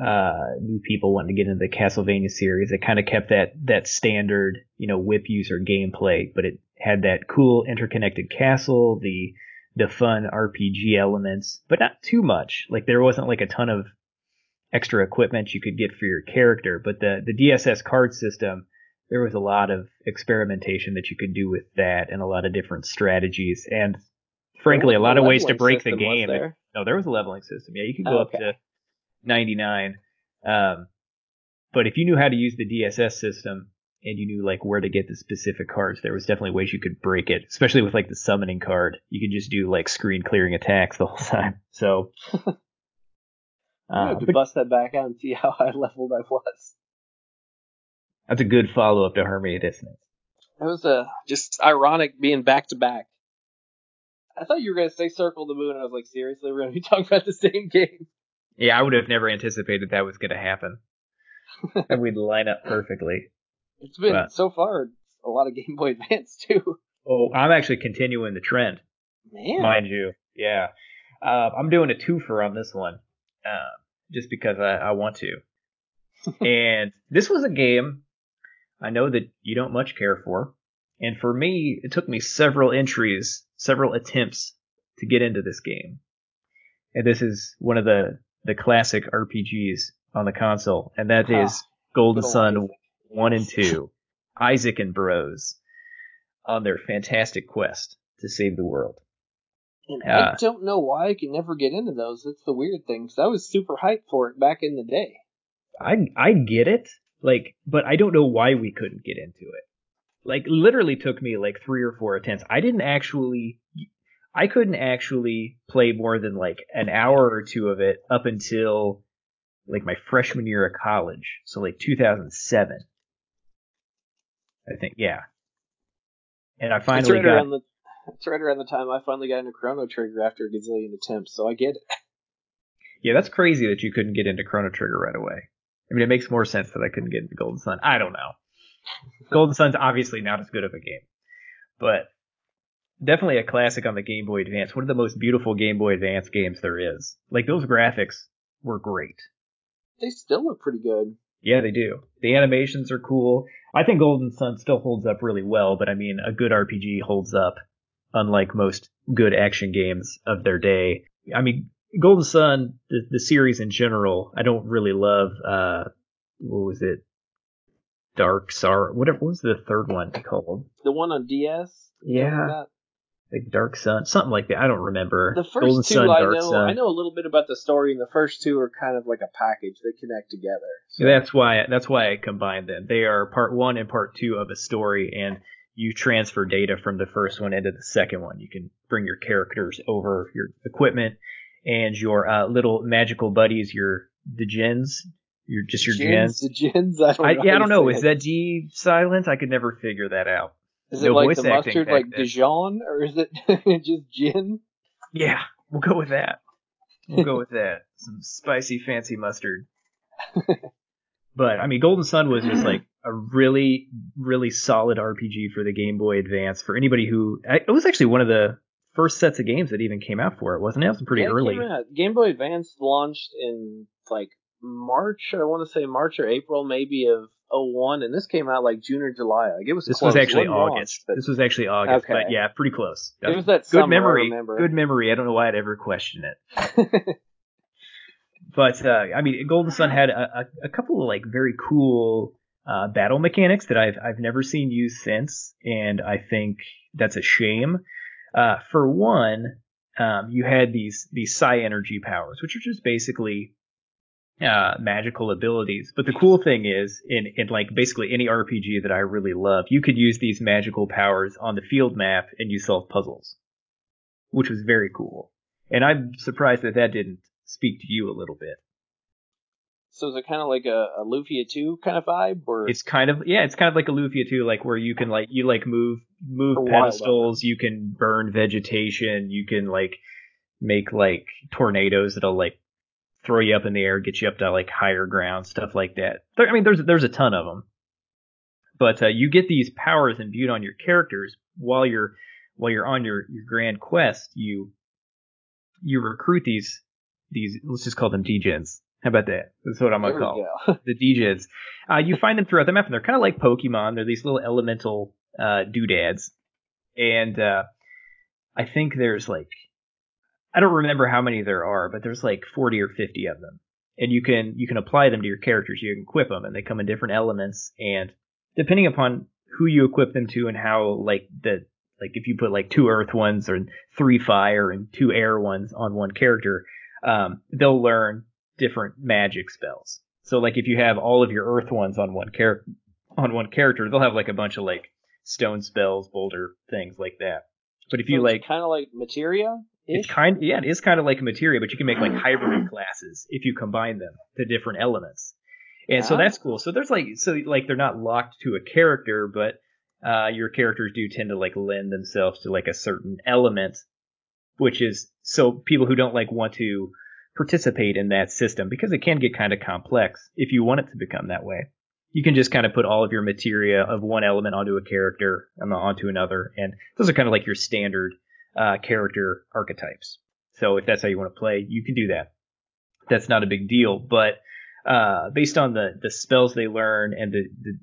uh, new people wanting to get into the Castlevania series. It kind of kept that that standard, you know, whip user gameplay, but it had that cool interconnected castle, the the fun RPG elements, but not too much. Like there wasn't like a ton of extra equipment you could get for your character, but the the DSS card system there was a lot of experimentation that you could do with that and a lot of different strategies and frankly a lot of ways to break the game. There? No, there was a leveling system. Yeah, you could go Oh, up to 99. Um, but if you knew how to use the DSS system and you knew like where to get the specific cards, there was definitely ways you could break it, especially with like the summoning card. You could just do like screen clearing attacks the whole time. So I uh, have to but bust that back out and see how high leveled I was. that's a good follow up to Harmony of Dissonance. It was uh, just ironic being back to back. I thought you were gonna say Circle the Moon. I was like, seriously, we're gonna be talking about the same game. Yeah, I would have never anticipated that was going to happen. and we'd line up perfectly. It's been Right. so far a lot of Game Boy Advance too. Oh, I'm actually continuing the trend. Man, mind you. Yeah, uh, I'm doing a twofer on this one, uh, just because I, I want to. and this was a game I know that you don't much care for, and for me, it took me several entries, several attempts to get into this game. And this is one of the the classic RPGs on the console, and that Ah, is Golden Sun Isaac. one and two, Isaac and Bros, on their fantastic quest to save the world. And Yeah. I don't know why I can never get into those. That's the weird thing. 'cause I was super hyped for it back in the day. I I get it, like, but I don't know why we couldn't get into it. Like, literally took me like three or four attempts. I didn't actually, I couldn't actually play more than like an hour or two of it up until like my freshman year of college, so like 2007. I think, yeah. And I It's finally right got the. It's right around the time I finally got into Chrono Trigger after a gazillion attempts, so I get it. Yeah, that's crazy that you couldn't get into Chrono Trigger right away. I mean, it makes more sense that I couldn't get into Golden Sun. I don't know. Golden Sun's obviously not as good of a game, but definitely a classic on the Game Boy Advance. One of the most beautiful Game Boy Advance games there is. Like those graphics were great. They still look pretty good. Yeah, they do. The animations are cool. I think Golden Sun still holds up really well, but I mean, a good RPG holds up, unlike most good action games of their day. I mean, Golden Sun, the, the series in general, I don't really love. Uh, what was it? Dark. Whatever. What was the third one called? The one on DS. Yeah? Like Dark Sun, something like that. I don't remember. The first Golden two Sun, I Dark know. Sun. I know a little bit about the story, and the first two are kind of like a package. They connect together. So That's why that's why I combined them. They are part one and part two of a story, and you transfer data from the first one into the second one. You can bring your characters over, your equipment, and your uh, little magical buddies, your the gens, your just your gens. The gins. I don't I, know. yeah, I don't know. Is that G silent? I could never figure that out. Is no it like the mustard, like then. Dijon, or is it just gin? Yeah, we'll go with that. We'll go with that. Some spicy, fancy mustard. but I mean, Golden Sun was just like a really, really solid RPG for the Game Boy Advance. For anybody who, I- it was actually one of the first sets of games that even came out for it, wasn't it? It was pretty Yeah, early. Game Boy Advance launched in like March. I want to say March or April, maybe of 01, and this came out like June or July. Like it was. This close. was actually August. launched, This was actually August, Okay. but yeah, pretty close. it was that good memory. Good memory. I don't know why I'd ever question it. But uh, I mean, Golden Sun had a, a, a couple of like very cool uh, battle mechanics that I've I've never seen used since, and I think that's a shame. Uh, for one, um, you had these these psi energy powers, which are just basically uh, magical abilities. But the cool thing is, in in like basically any RPG that I really love, you could use these magical powers on the field map and you solve puzzles, which was very cool. And I'm surprised that that didn't speak to you a little bit. so is it kind of like a, a Lufia 2 kind of vibe, or It's kind of yeah, it's kind of like a Lufia too, like where you can like you like move move pedestals, you can burn vegetation, you can like make like tornadoes that'll like throw you up in the air, get you up to like higher ground, stuff like that. I mean, there's there's a ton of them, but uh, you get these powers imbued on your characters while you're while you're on your your grand quest. You you recruit these these let's just call them degens. How about that? That's what I'm gonna call go. the DJs. Uh, you find them throughout the map, and they're kind of like Pokemon. They're these little elemental uh, doodads, and uh, I think there's like I don't remember how many there are, but there's like 40 or 50 of them, and you can you can apply them to your characters. You can equip them, and they come in different elements, and depending upon who you equip them to and how like the like if you put like two earth ones or three fire and two air ones on one character, um, they'll learn different magic spells. So like if you have all of your earth ones on one character on one character, they'll have like a bunch of like stone spells, boulder things like that. But if you So like kind of like materia. It's kind yeah, it is kind of like a materia, but you can make like hybrid classes if you combine them to different elements. And so Ah. that's cool. So there's like so like they're not locked to a character, but uh, your characters do tend to like lend themselves to like a certain element, which is so people who don't like want to participate in that system because it can get kind of complex if you want it to become that way. You can just kind of put all of your materia of one element onto a character and onto another, and those are kind of like your standard uh, character archetypes. So if that's how you want to play, you can do that. That's not a big deal, but uh, based on the the spells they learn and the, the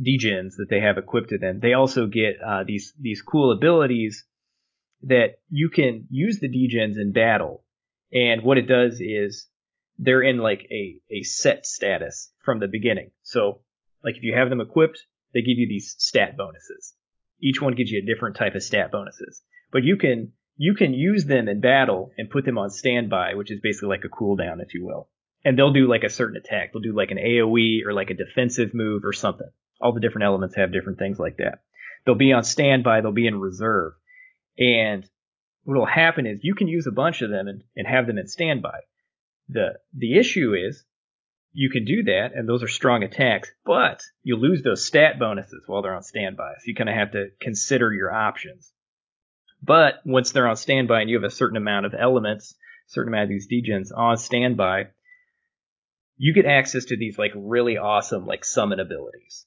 degens that they have equipped to them, they also get uh, these these cool abilities that you can use the degens in battle. And what it does is they're in like a, a set status from the beginning. So like if you have them equipped, they give you these stat bonuses. Each one gives you a different type of stat bonuses. But you can you can use them in battle and put them on standby, which is basically like a cooldown, if you will. And they'll do like a certain attack. They'll do like an AoE or like a defensive move or something. All the different elements have different things like that. They'll be on standby, they'll be in reserve. And what'll happen is you can use a bunch of them and, and have them in standby. The the issue is you can do that, and those are strong attacks, but you lose those stat bonuses while they're on standby. So you kind of have to consider your options. But once they're on standby and you have a certain amount of elements, certain amount of these degens on standby, you get access to these like really awesome like summon abilities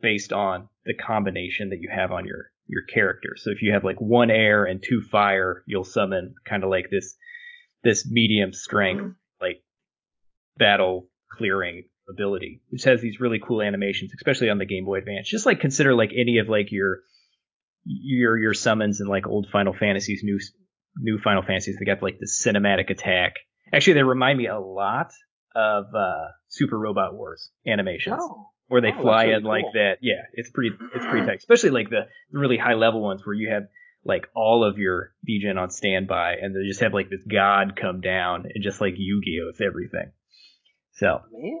based on the combination that you have on your your character. So if you have like one air and two fire, you'll summon kind of like this this medium strength mm-hmm. like battle clearing ability, which has these really cool animations, especially on the Game Boy Advance. Just like consider like any of like your your your summons in like old Final Fantasies, new new Final Fantasies. They got like the cinematic attack. Actually, they remind me a lot of uh, Super Robot Wars animations Oh, where they Oh, fly really in like cool. that. Yeah, it's pretty it's pretty tight. Especially like the really high level ones where you have like all of your degen on standby and they just have like this god come down and just like Yu-Gi-Oh with everything. So man.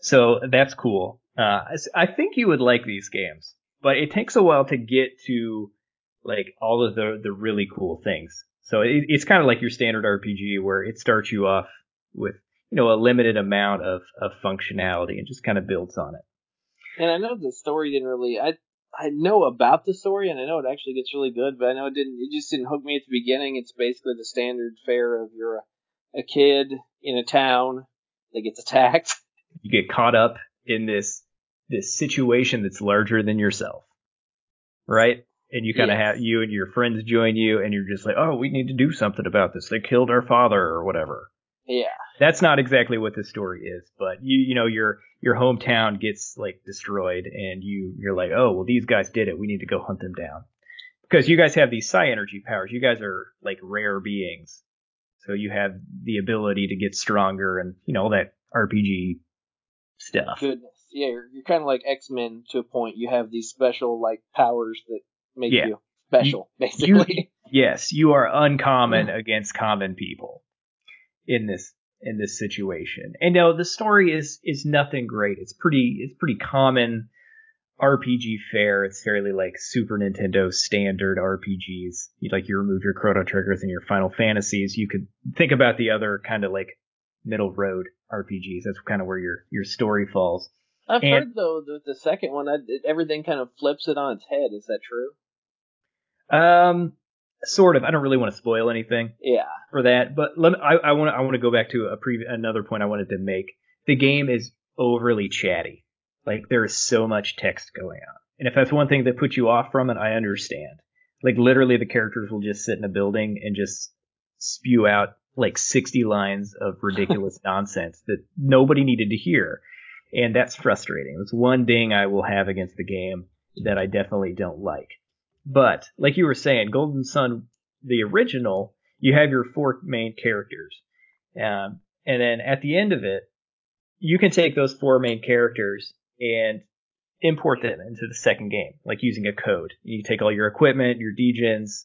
so that's cool. Uh, I think you would like these games, but it takes a while to get to like all of the the really cool things. So it, it's kind of like your standard RPG where it starts you off with you know a limited amount of of functionality and just kind of builds on it. And I know the story didn't really. I I know about the story, and I know it actually gets really good, but I know it didn't. It just didn't hook me at the beginning. It's basically the standard fare of you're a, a kid in a town that gets attacked. you get caught up in this this situation that's larger than yourself right? And you kind of Yes. have you and your friends join you and you're just like oh we need to do something about this. They killed our father or whatever. Yeah. that's not exactly what the story is but you you know your your hometown gets like destroyed and you you're like oh well these guys did it. We need to go hunt them down. Because you guys have these psi energy powers. You guys are like rare beings. So you have the ability to get stronger and you know all that rpg stuff. Goodness. Yeah, you're, you're kind of like X Men to a point. You have these special like powers that make Yeah. you special, basically. yes, you are uncommon against common people in this in this situation. And no, the story is is nothing great. It's pretty it's pretty common RPG fare. It's fairly like Super Nintendo standard RPGs. You like you remove your Chrono Triggers and your Final Fantasies. You could think about the other kind of like middle road RPGs. That's kind of where your your story falls. I've And- heard though that the second one, I, everything kind of flips it on its head. Is that true? Um, sort of. I don't really want to spoil anything. Yeah. for that. But let me, I, I want to I want to go back to a previ- another point I wanted to make. The game is overly chatty. Like there is so much text going on, and if that's one thing that puts you off from it, I understand. Like literally, the characters will just sit in a building and just spew out like 60 lines of ridiculous nonsense that nobody needed to hear, and that's frustrating. That's one ding I will have against the game that I definitely don't like. But like you were saying, Golden Sun, the original, you have your four main characters, um, and then at the end of it, you can take those four main characters and import them into the second game, like using a code. You take all your equipment, your degens,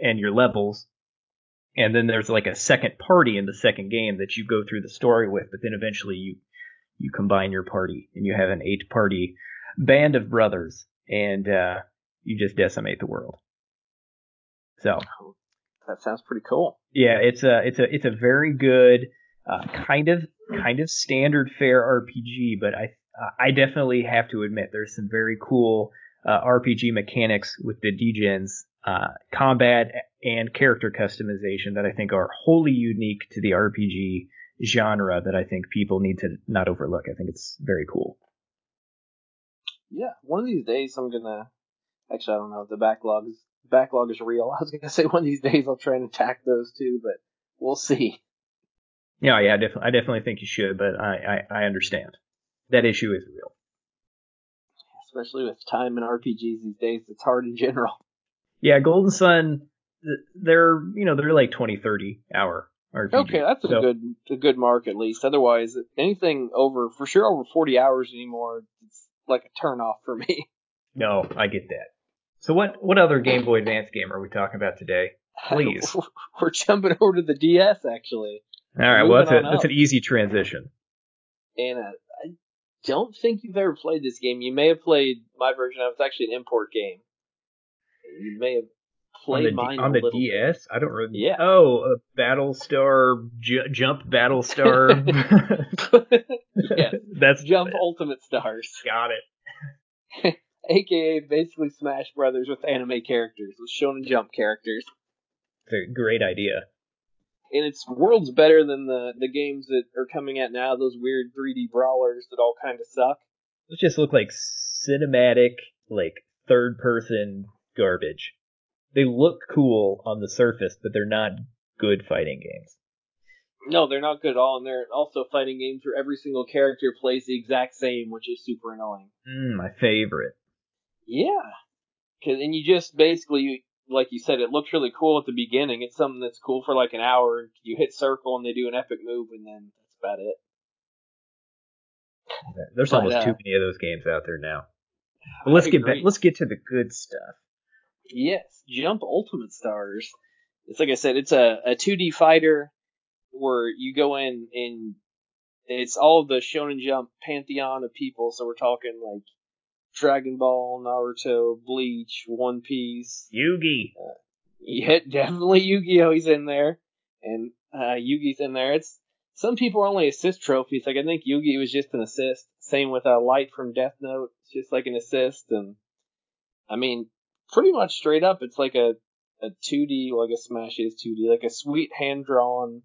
and your levels, and then there's like a second party in the second game that you go through the story with, but then eventually you you combine your party and you have an eight party band of brothers and uh, you just decimate the world. So that sounds pretty cool. Yeah, it's a it's a it's a very good uh, kind of kind of standard fare RPG, but I uh, I definitely have to admit there's some very cool uh, RPG mechanics with the DGens uh, combat and character customization that I think are wholly unique to the RPG genre that I think people need to not overlook. I think it's very cool. Yeah, one of these days I'm gonna. Actually, I don't know. The backlog is backlog is real. I was gonna say one of these days I'll try and attack those too, but we'll see. Yeah, yeah, I definitely, I definitely think you should, but I, I, I understand that issue is real. Especially with time in RPGs these days, it's hard in general. Yeah, Golden Sun, they're you know they're like 20, 30 hour RPG. Okay, that's a good a good mark at least. Otherwise, anything over for sure over forty hours anymore, it's like a turn off for me. No, I get that. So what what other Game Boy Advance game are we talking about today? Please. We're jumping over to the DS actually. All right, well that's, a, that's an easy transition. And uh, I don't think you've ever played this game. You may have played my version of it. It's actually an import game. You may have played on the, mine on the DS. Bit. I don't really. Yeah. Oh, a Battlestar J- Jump Battlestar. yeah, that's Jump Ultimate Stars. Got it. AKA basically Smash Brothers with anime characters, with Shonen Jump characters. It's a great idea. And it's worlds better than the the games that are coming out now. Those weird 3D brawlers that all kind of suck. Those just look like cinematic, like third person garbage they look cool on the surface, but they're not good fighting games. No, they're not good at all, and they're also fighting games where every single character plays the exact same, which is super annoying. Mm, my favorite. Yeah, Cause, and you just basically, like you said, it looks really cool at the beginning. It's something that's cool for like an hour. You hit circle and they do an epic move, and then that's about it. There's but, almost uh, too many of those games out there now. But let's get back, let's get to the good stuff. Yes, Jump Ultimate Stars. It's like I said, it's a, a 2D fighter where you go in and it's all of the Shonen Jump pantheon of people. So we're talking like Dragon Ball, Naruto, Bleach, One Piece, Yugi. Uh, yeah, definitely Yu-Gi-Oh! He's in there, and uh, Yugi's in there. It's some people are only assist trophies. Like I think Yugi was just an assist. Same with uh, Light from Death Note. It's just like an assist, and I mean pretty much straight up, it's like a a 2D, well, I guess Smash is 2D, like a sweet hand drawn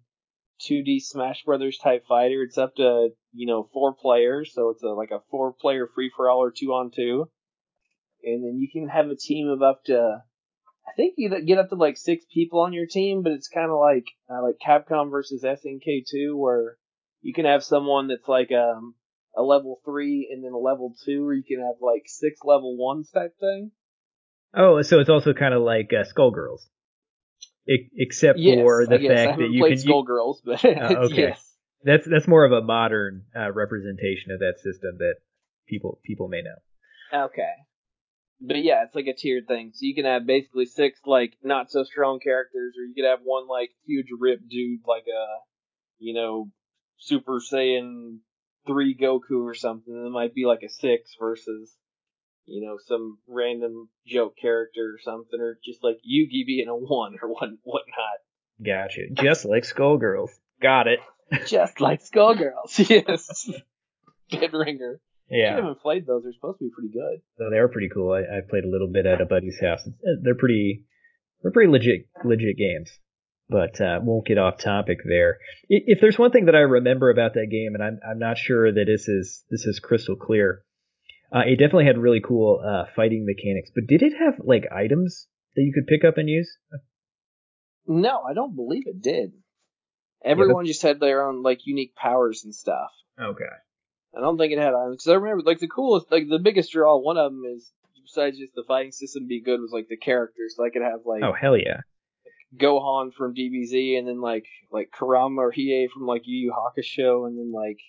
2D Smash Brothers type fighter. It's up to you know four players, so it's a, like a four player free for all or two on two, and then you can have a team of up to. I think you get up to like six people on your team, but it's kind of like uh, like Capcom versus SNK two, where you can have someone that's like um a level three and then a level two, or you can have like six level ones type thing. Oh, so it's also kind of like uh, Skullgirls, I- except yes, for the fact that you can Skullgirls, but uh, okay. yes. That's that's more of a modern uh, representation of that system that people people may know. Okay. But yeah, it's like a tiered thing. So you can have basically six like not so strong characters, or you could have one like huge rip dude like a, you know, Super Saiyan three Goku or something. It might be like a six versus you know, some random joke character or something, or just like Yugi being a one or what whatnot. Gotcha. Just like Skullgirls. Got it. just like Skullgirls. Yes. Dead ringer. Yeah. I haven't played those. They're supposed to be pretty good. So they are pretty cool. I, I played a little bit at a buddy's house. They're pretty, they're pretty legit, legit games. But uh, won't get off topic there. If there's one thing that I remember about that game, and I'm I'm not sure that this is this is crystal clear, uh, it definitely had really cool uh, fighting mechanics, but did it have like items that you could pick up and use? No, I don't believe it did. Everyone yeah, just had their own like unique powers and stuff. Okay. I don't think it had items because I remember like the coolest, like the biggest draw. One of them is besides just the fighting system being good was like the characters. So I could have like oh hell yeah, Gohan from DBZ, and then like like Kurama or Hiei from like Yu Yu Hakusho, and then like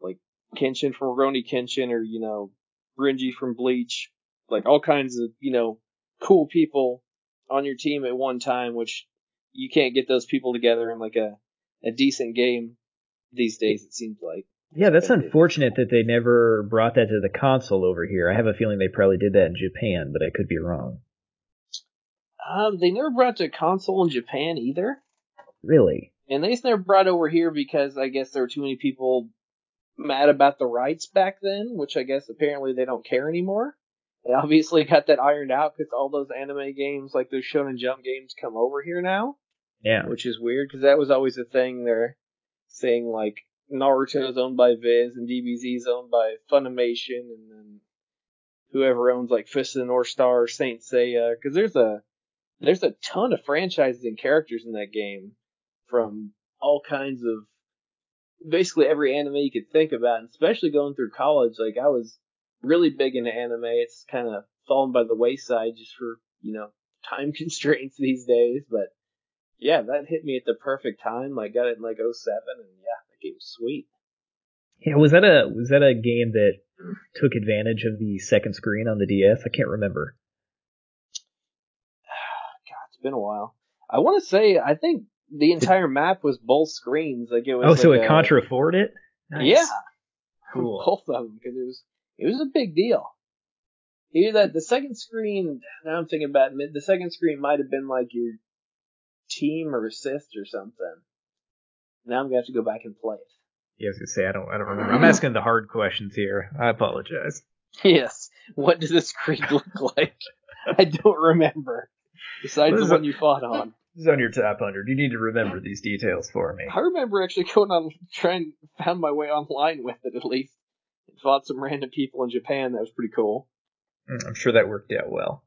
like Kenshin from Rurouni Kenshin, or you know Renji from Bleach, like all kinds of you know cool people on your team at one time, which you can't get those people together in like a a decent game these days. It seems like. Yeah, that's unfortunate that they never brought that to the console over here. I have a feeling they probably did that in Japan, but I could be wrong. Um, they never brought to console in Japan either. Really? And they just never brought over here because I guess there were too many people mad about the rights back then, which I guess apparently they don't care anymore. They obviously got that ironed out because all those anime games, like those Shonen Jump games, come over here now. Yeah. Which is weird because that was always a thing. They're saying like Naruto is owned by Viz and DBZ is owned by Funimation, and then whoever owns like Fist of the North Star or Saint Seiya. Because there's a there's a ton of franchises and characters in that game from all kinds of basically every anime you could think about, and especially going through college. Like I was really big into anime. It's kind of fallen by the wayside just for you know time constraints these days, but yeah, that hit me at the perfect time. Like got it in like 07 and yeah, that game was sweet. Yeah, was that a was that a game that took advantage of the second screen on the DS? I can't remember. God, it's been a while. I want to say I think the entire map was both screens. Like it was. Oh, so like it a, contra it? Nice. Yeah, Cool. both of them because it was it was a big deal. Either that the second screen. Now I'm thinking about it, the second screen might have been like your team or assist or something. Now I'm gonna have to go back and play it. Yeah, I was gonna say I don't I don't remember. I'm asking the hard questions here. I apologize. Yes. What does the screen look like? I don't remember. Besides the one you fought on. This is on your top hundred. You need to remember these details for me. I remember actually going on trying found my way online with it at least. Fought some random people in Japan. That was pretty cool. Mm, I'm sure that worked out well.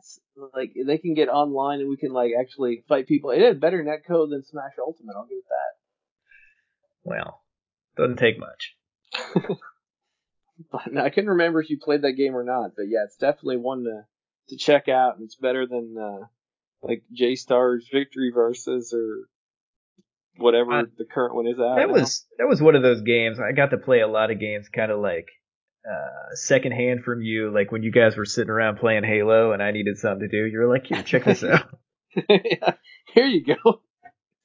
It's like they can get online and we can like actually fight people. It had better netcode than Smash Ultimate. I'll give it that. Well, doesn't take much. But I couldn't remember if you played that game or not. But yeah, it's definitely one to to check out, and it's better than uh, like J Stars Victory Versus or whatever Uh, the current one is out. That now. was that was one of those games. I got to play a lot of games, kind of like uh, secondhand from you. Like when you guys were sitting around playing Halo, and I needed something to do. You were like, "Here, check this out." yeah, here you go.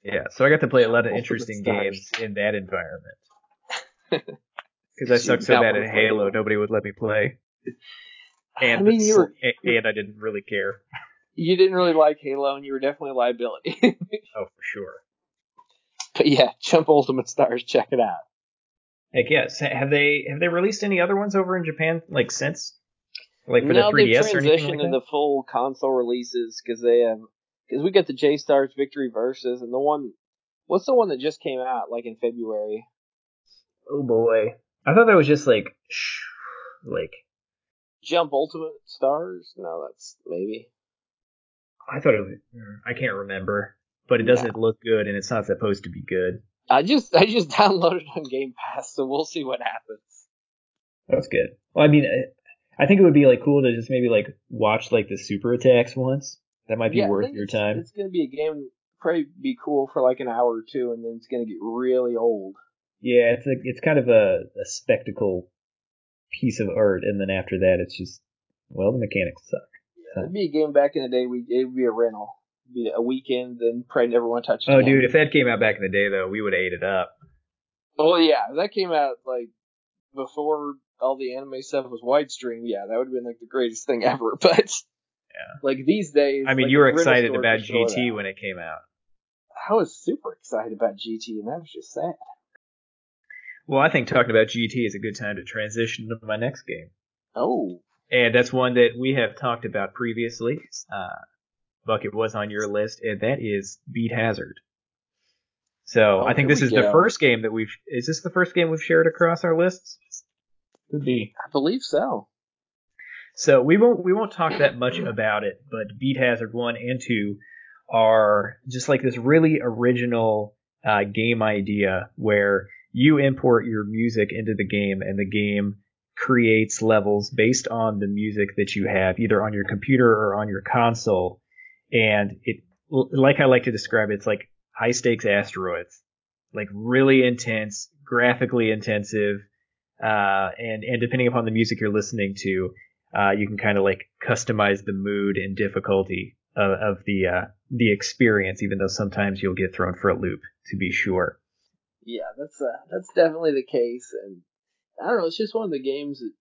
yeah, so I got to play a lot of interesting games in that environment. Because I sucked so bad at. Halo, nobody would let me play, and I mean, you were and I didn't really care. You didn't really like Halo, and you were definitely a liability. Oh, for sure. but yeah, Jump Ultimate Stars, check it out. Heck yes. Have they have they released any other ones over in Japan like since? Like for now the they've 3DS or anything transitioned like to that? the full console releases because they have because we got the J Stars Victory Versus and the one what's the one that just came out like in February? Oh boy. I thought that was just like shh, like Jump Ultimate Stars? No, that's maybe. I thought it was mm, I can't remember, but it doesn't look good and it's not supposed to be good. I just I just downloaded it on Game Pass, so we'll see what happens. That's good. Well, I mean, I- I think it would be like cool to just maybe like watch like the super attacks once. That might be Yeah, worth your time. It's gonna be a game probably be cool for like an hour or two, and then it's gonna get really old. Yeah, it's a, it's kind of a, a spectacle piece of art, and then after that, it's just well, the mechanics suck. It'd be a game back in the day. We it would be a rental, It'd be a weekend, then probably never want to touch it. Oh, dude, if that came out back in the day, though, we would have ate it up. Well, yeah, that came out like before all the anime stuff was widestream. Yeah, that would have been like the greatest thing ever. But Yeah. like these days, I mean, like, you were excited about it GT when it came out. I was super excited about GT, and that was just sad. Well, I think talking about GT is a good time to transition to my next game. Oh, And that's one that we have talked about previously. Uh, Bucket was on your list, and that is Beat Hazard. So Oh, I think this we is the first game that we've. Is this the first game we've shared across our lists? Could be. I believe so. So we won't we won't talk that much about it, but Beat Hazard one and two are just like this really original uh, game idea where you import your music into the game and the game creates levels based on the music that you have either on your computer or on your console and it like I like to describe it, it's like high stakes asteroids like really intense graphically intensive uh, and and depending upon the music you're listening to, uh, you can kind of like customize the mood and difficulty of, of the uh, the experience. Even though sometimes you'll get thrown for a loop, to be sure. Yeah, that's uh, that's definitely the case, and I don't know. It's just one of the games that,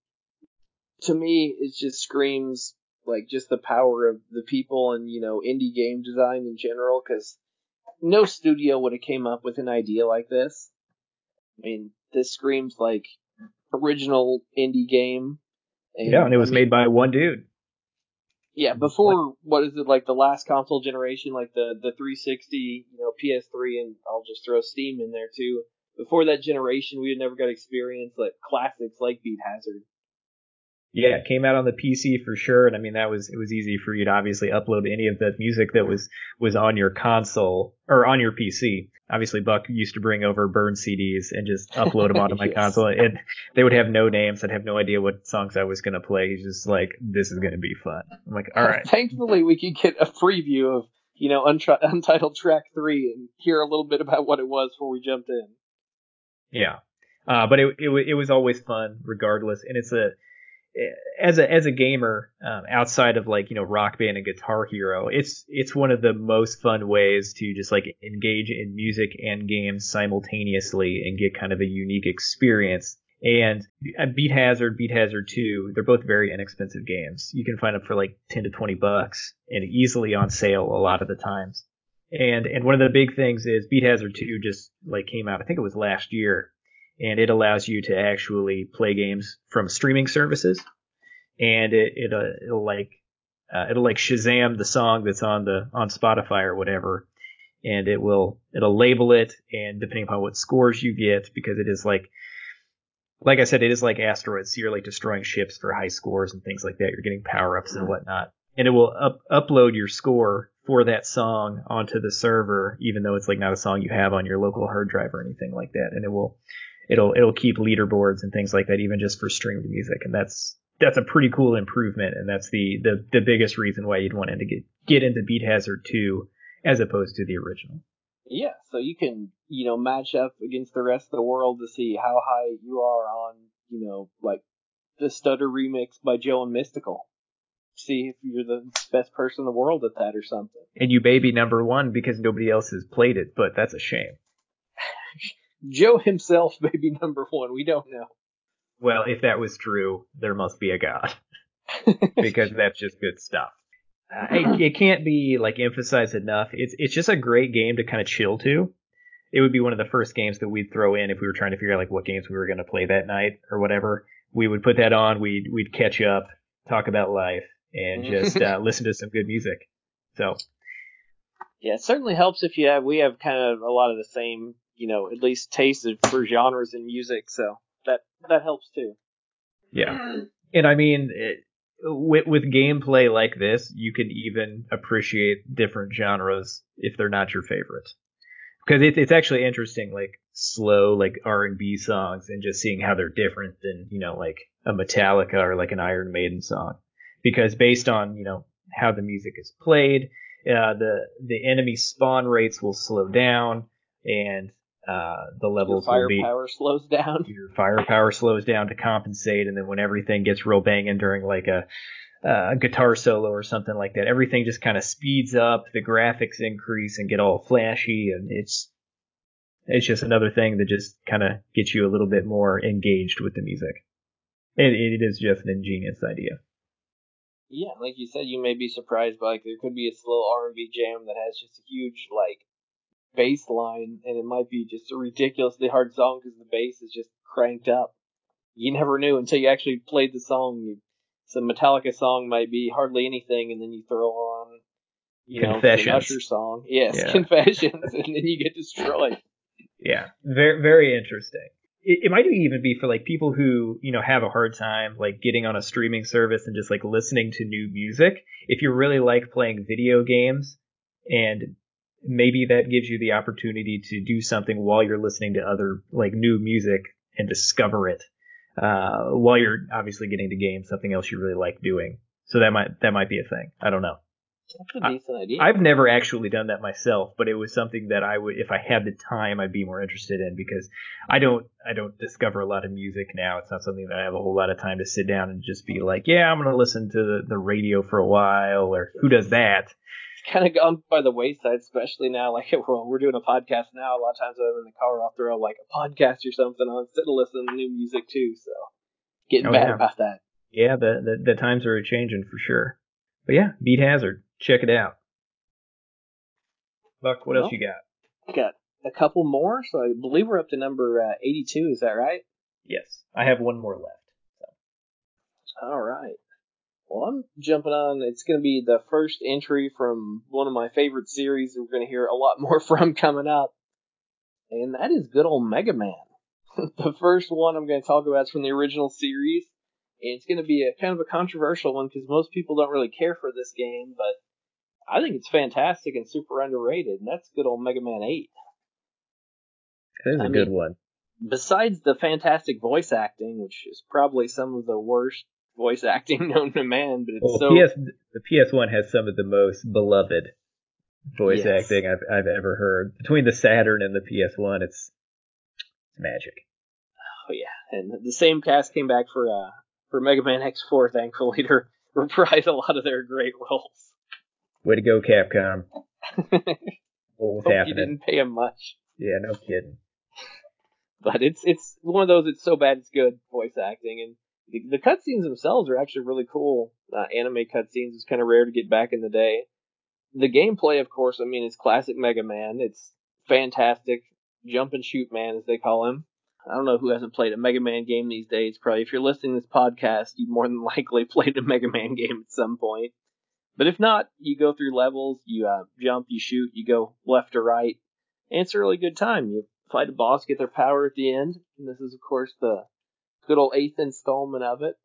to me, it just screams like just the power of the people and you know indie game design in general. Because no studio would have came up with an idea like this. I mean, this screams like original indie game. And, yeah, and it was I mean, made by one dude. Yeah, before what is it like the last console generation, like the the 360, you know, PS3, and I'll just throw Steam in there too. Before that generation, we had never got experience like classics like Beat Hazard. Yeah, it came out on the PC for sure, and I mean that was it was easy for you to obviously upload any of the music that was was on your console or on your PC. Obviously, Buck used to bring over burn CDs and just upload them onto my yes. console, and they would have no names. I'd have no idea what songs I was gonna play. He's just like, "This is gonna be fun." I'm like, "All right." Thankfully, we could get a preview of you know Untitled Track Three and hear a little bit about what it was before we jumped in. Yeah, uh, but it, it it was always fun regardless, and it's a as a as a gamer um, outside of like you know rock band and guitar hero it's it's one of the most fun ways to just like engage in music and games simultaneously and get kind of a unique experience. And uh, beat hazard beat hazard 2 they're both very inexpensive games. You can find them for like 10 to 20 bucks and easily on sale a lot of the times and and one of the big things is beat hazard 2 just like came out i think it was last year and it allows you to actually play games from streaming services, and it it uh, it'll like uh, it'll like Shazam the song that's on the on Spotify or whatever, and it will it'll label it, and depending upon what scores you get, because it is like like I said, it is like asteroids. So you're like destroying ships for high scores and things like that. You're getting power ups and whatnot, and it will up, upload your score for that song onto the server, even though it's like not a song you have on your local hard drive or anything like that, and it will it'll it'll keep leaderboards and things like that even just for streamed music. And that's that's a pretty cool improvement. And that's the the, the biggest reason why you'd want to get get into beat hazard 2 as opposed to the original. Yeah so you can you know match up against the rest of the world to see how high you are on you know like the stutter remix by joe and Mystikal see if you're the best person in the world at that or something and you may be number one because nobody else has played it but that's a shame Joe himself may be number one. We don't know. Well, if that was true, there must be a god, because that's just good stuff. Uh, it, it, can't be like emphasized enough. It's it's just a great game to kind of chill to. It would be one of the first games that we'd throw in if we were trying to figure out like what games we were going to play that night or whatever. We would put that on. We'd we'd catch up, talk about life, and just uh, listen to some good music. So. Yeah, it certainly helps if you have. We have kind of a lot of the same you know at least taste for genres in music, so that that helps too. Yeah, and I mean. It, with, with gameplay like this, you can even appreciate different genres if they're not your favorite. Because it, it's actually interesting, like slow, like R and B songs, and just seeing how they're different than you know, like a Metallica or like an Iron Maiden song. Because based on you know how the music is played, uh, the the enemy spawn rates will slow down, and uh, the levels your will be firepower slows down. Your firepower slows down to compensate, and then when everything gets real banging during like a, a guitar solo or something like that, everything just kind of speeds up. The graphics increase and get all flashy, and it's it's just another thing that just kind of gets you a little bit more engaged with the music. It, it is just an ingenious idea. Yeah, like you said, you may be surprised, but like there could be a slow R and B jam that has just a huge like bass line, and it might be just a ridiculously hard song because the bass is just cranked up. You never knew until you actually played the song. Some Metallica song might be hardly anything, and then you throw on, you know, an Usher song. Yes, yeah. Confessions, and then you get destroyed. Yeah, very very interesting. It, it might even be for like people who you know have a hard time like getting on a streaming service and just like listening to new music. If you really like playing video games and maybe that gives you the opportunity to do something while you're listening to other like new music and discover it uh, while you're obviously getting to game something else you really like doing. So that might that might be a thing. I don't know. That's a decent idea. I've never actually done that myself, but it was something that I would, if I had the time, I'd be more interested in because I don't, I don't discover a lot of music now. It's not something that I have a whole lot of time to sit down and just be like, yeah, I'm gonna listen to the, the radio for a while, or who does that? It's kind of gone by the wayside, especially now. Like we're, we're doing a podcast now. A lot of times I'm in the car, I'll throw like a podcast or something on sit and listen to new music too. So getting Oh, bad yeah. about that. Yeah, the, the the times are changing for sure. But yeah, Beat Hazard, check it out. Buck, what else you got? Got a couple more, so I believe we're up to number uh, 82. Is that right? Yes, I have one more left. All right. Well, I'm jumping on. It's going to be the first entry from one of my favorite series that we're going to hear a lot more from coming up, and that is good old Mega Man. the first one I'm going to talk about is from the original series, and it's going to be a kind of a controversial one because most people don't really care for this game, but I think it's fantastic and super underrated, and that's good old Mega Man 8. That is a I good mean- one. Besides the fantastic voice acting, which is probably some of the worst voice acting known to man, but it's Well, so PS the PS1 has some of the most beloved voice Yes. acting I've I've ever heard. Between the Saturn and the PS1, it's it's magic. Oh yeah, and the same cast came back for uh for Mega Man X4, thankfully, to reprise a lot of their great roles. Way to go, Capcom. What was Hope you didn't pay him much, Yeah, no kidding. but it's it's one of those it's so bad it's good voice acting, and the, the cutscenes themselves are actually really cool. Uh, anime cutscenes is kind of rare to get back in the day. The gameplay, of course, I mean, it's classic Mega Man. It's fantastic, jump and shoot man as they call him. I don't know who hasn't played a Mega Man game these days. Probably, if you're listening to this podcast, you more than likely played a Mega Man game at some point. But if not, you go through levels, you uh, jump, you shoot, you go left or right, and it's a really good time. You fight a boss, get their power at the end, and this is, of course, the good old eighth installment of it.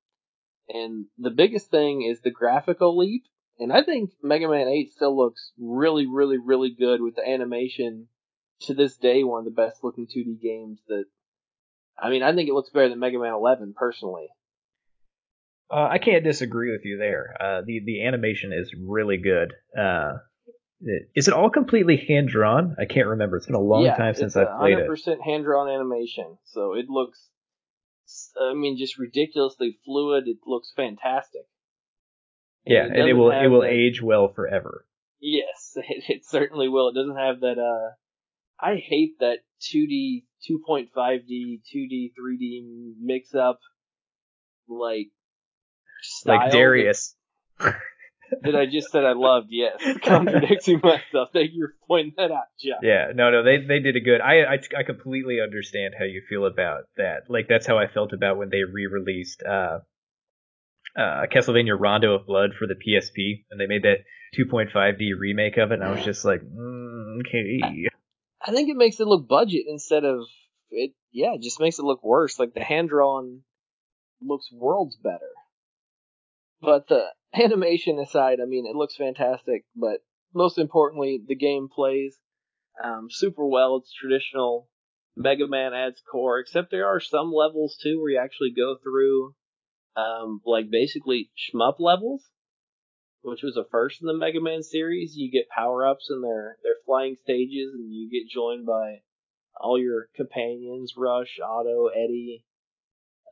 And the biggest thing is the graphical leap. And I think Mega Man 8 still looks really, really, really good with the animation. To this day, one of the best looking 2D games that. I mean, I think it looks better than Mega Man 11, personally. Uh, I can't disagree with you there. Uh, the the animation is really good. Uh, it- is it all completely hand drawn? I can't remember. It's been a long yeah, time since I've played it. 100% hand drawn animation, so it looks. I mean, just ridiculously fluid. It looks fantastic. Yeah, and it will it will that- age well forever. Yes, it, it certainly will. It doesn't have that. Uh, I hate that 2D, 2.5D, 2D, 3D mix up, like style Like Darius. that, I just said I loved. Yes, contradicting myself. Thank you for pointing that out, Jeff. Yeah, no, no, they they did a good. I, I I completely understand how you feel about that. Like that's how I felt about when they re-released uh, uh, Castlevania Rondo of Blood for the PSP, and they made that 2.5D remake of it, and I was just like, mm, okay. I think it makes it look budget instead of it. Yeah, it just makes it look worse. Like the hand drawn looks worlds better. But the animation aside, I mean, it looks fantastic. But most importantly, the game plays um, super well. It's traditional Mega Man adds core, except there are some levels too where you actually go through, um, like basically shmup levels, which was a first in the Mega Man series. You get power ups in their their flying stages, and you get joined by all your companions: Rush, Otto, Eddie,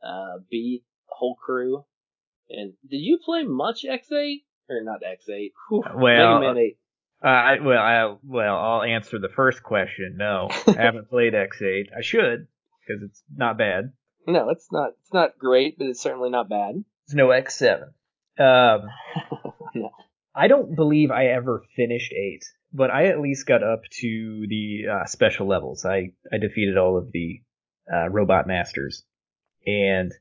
uh, Beat, whole crew. And did you play much X8 or not X8? Whew, Well, Mega Man 8. Uh, I, well, I well, I'll answer the first question. No, I haven't played X8. I should because it's not bad. No, it's not. It's not great, but it's certainly not bad. There's no X7. Um. I don't believe I ever finished eight, but I at least got up to the uh, special levels. I I defeated all of the uh, robot masters, and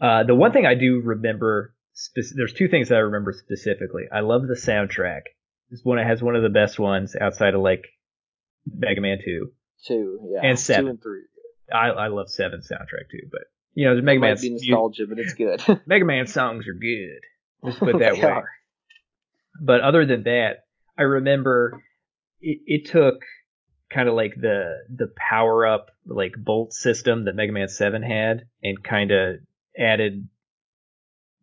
uh, the one thing I do remember, spec- there's two things that I remember specifically. I love the soundtrack. It's one it has one of the best ones outside of like Mega Man Two. Two, yeah, And seven. two and three. I I love Seven soundtrack too, but you know the Mega It might Man be nostalgia, but it's good. Mega Man songs are good. Let's put that They way. are. But other than that, I remember it, it took kind of like the the power up like bolt system that Mega Man 7 had and kind of added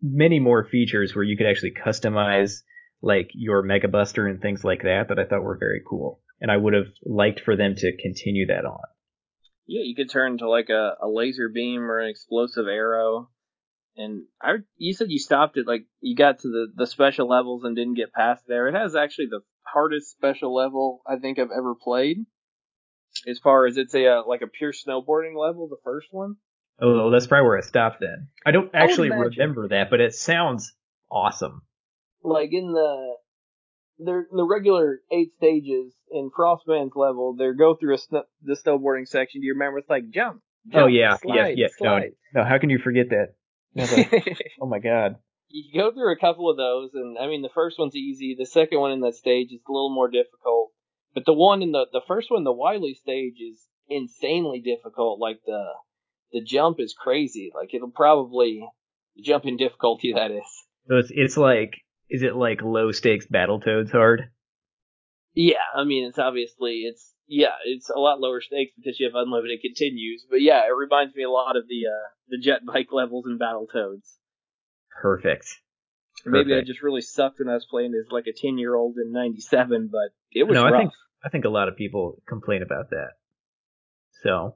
many more features where you could actually customize like your Mega Buster and things like that that I thought were very cool. And I would have liked for them to continue that on. Yeah, you could turn to like a, a laser beam or an explosive arrow. And I, you said you stopped at like you got to the the special levels and didn't get past there. It has actually the hardest special level I think I've ever played. As far as it's a uh, like a pure snowboarding level, the first one. Oh, that's probably where I stopped then. I don't actually I remember that, but it sounds awesome. Like in the the the regular eight stages in Frostman's level, they go through a sn- the snowboarding section. Do you remember? It's like jump. Oh, jump oh yeah, slide, yeah, yeah. Slide. No, no, how can you forget that? oh my god. You go through a couple of those, and I mean the first one's easy. The second one in that stage is a little more difficult, but the one in the the first one, the Wily stage, is insanely difficult. Like the the jump is crazy. Like it'll probably jump in difficulty that is. So it's it's like is it like low stakes Battletoads hard? Yeah, I mean it's obviously it's yeah, it's a lot lower stakes because you have unlimited continues. But yeah, it reminds me a lot of the uh, the jet bike levels in Battletoads. Perfect. Maybe I just really sucked when I was playing as like a ten year old in '97, but it was no. Rough. I think I think a lot of people complain about that. So,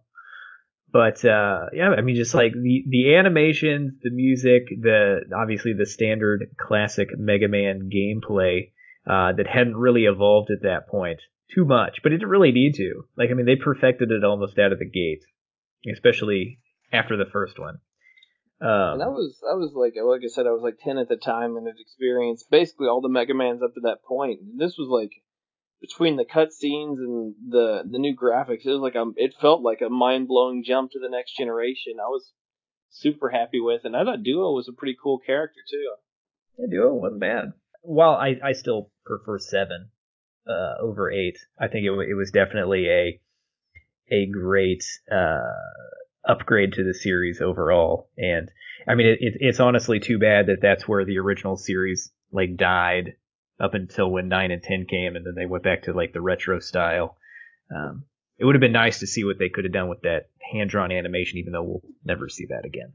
but uh, yeah, I mean, just like the the animations, the music, the obviously the standard classic Mega Man gameplay uh, that hadn't really evolved at that point too much, but it didn't really need to. Like, I mean, they perfected it almost out of the gate, especially after the first one. Um, and I was, I was like, like I said, I was like ten at the time and had experienced basically all the Mega Mans up to that point. And this was like between the cutscenes and the the new graphics, it was like a, it felt like a mind blowing jump to the next generation. I was super happy with, and I thought Duo was a pretty cool character too. Yeah, Duo wasn't bad. Well, I I still prefer seven uh, over eight. I think it, it was definitely a a great uh, upgrade to the series overall. And I mean, it, it, it's honestly too bad that that's where the original series like died up until when nine and ten came, and then they went back to like the retro style. Um, it would have been nice to see what they could have done with that hand drawn animation, even though we'll never see that again.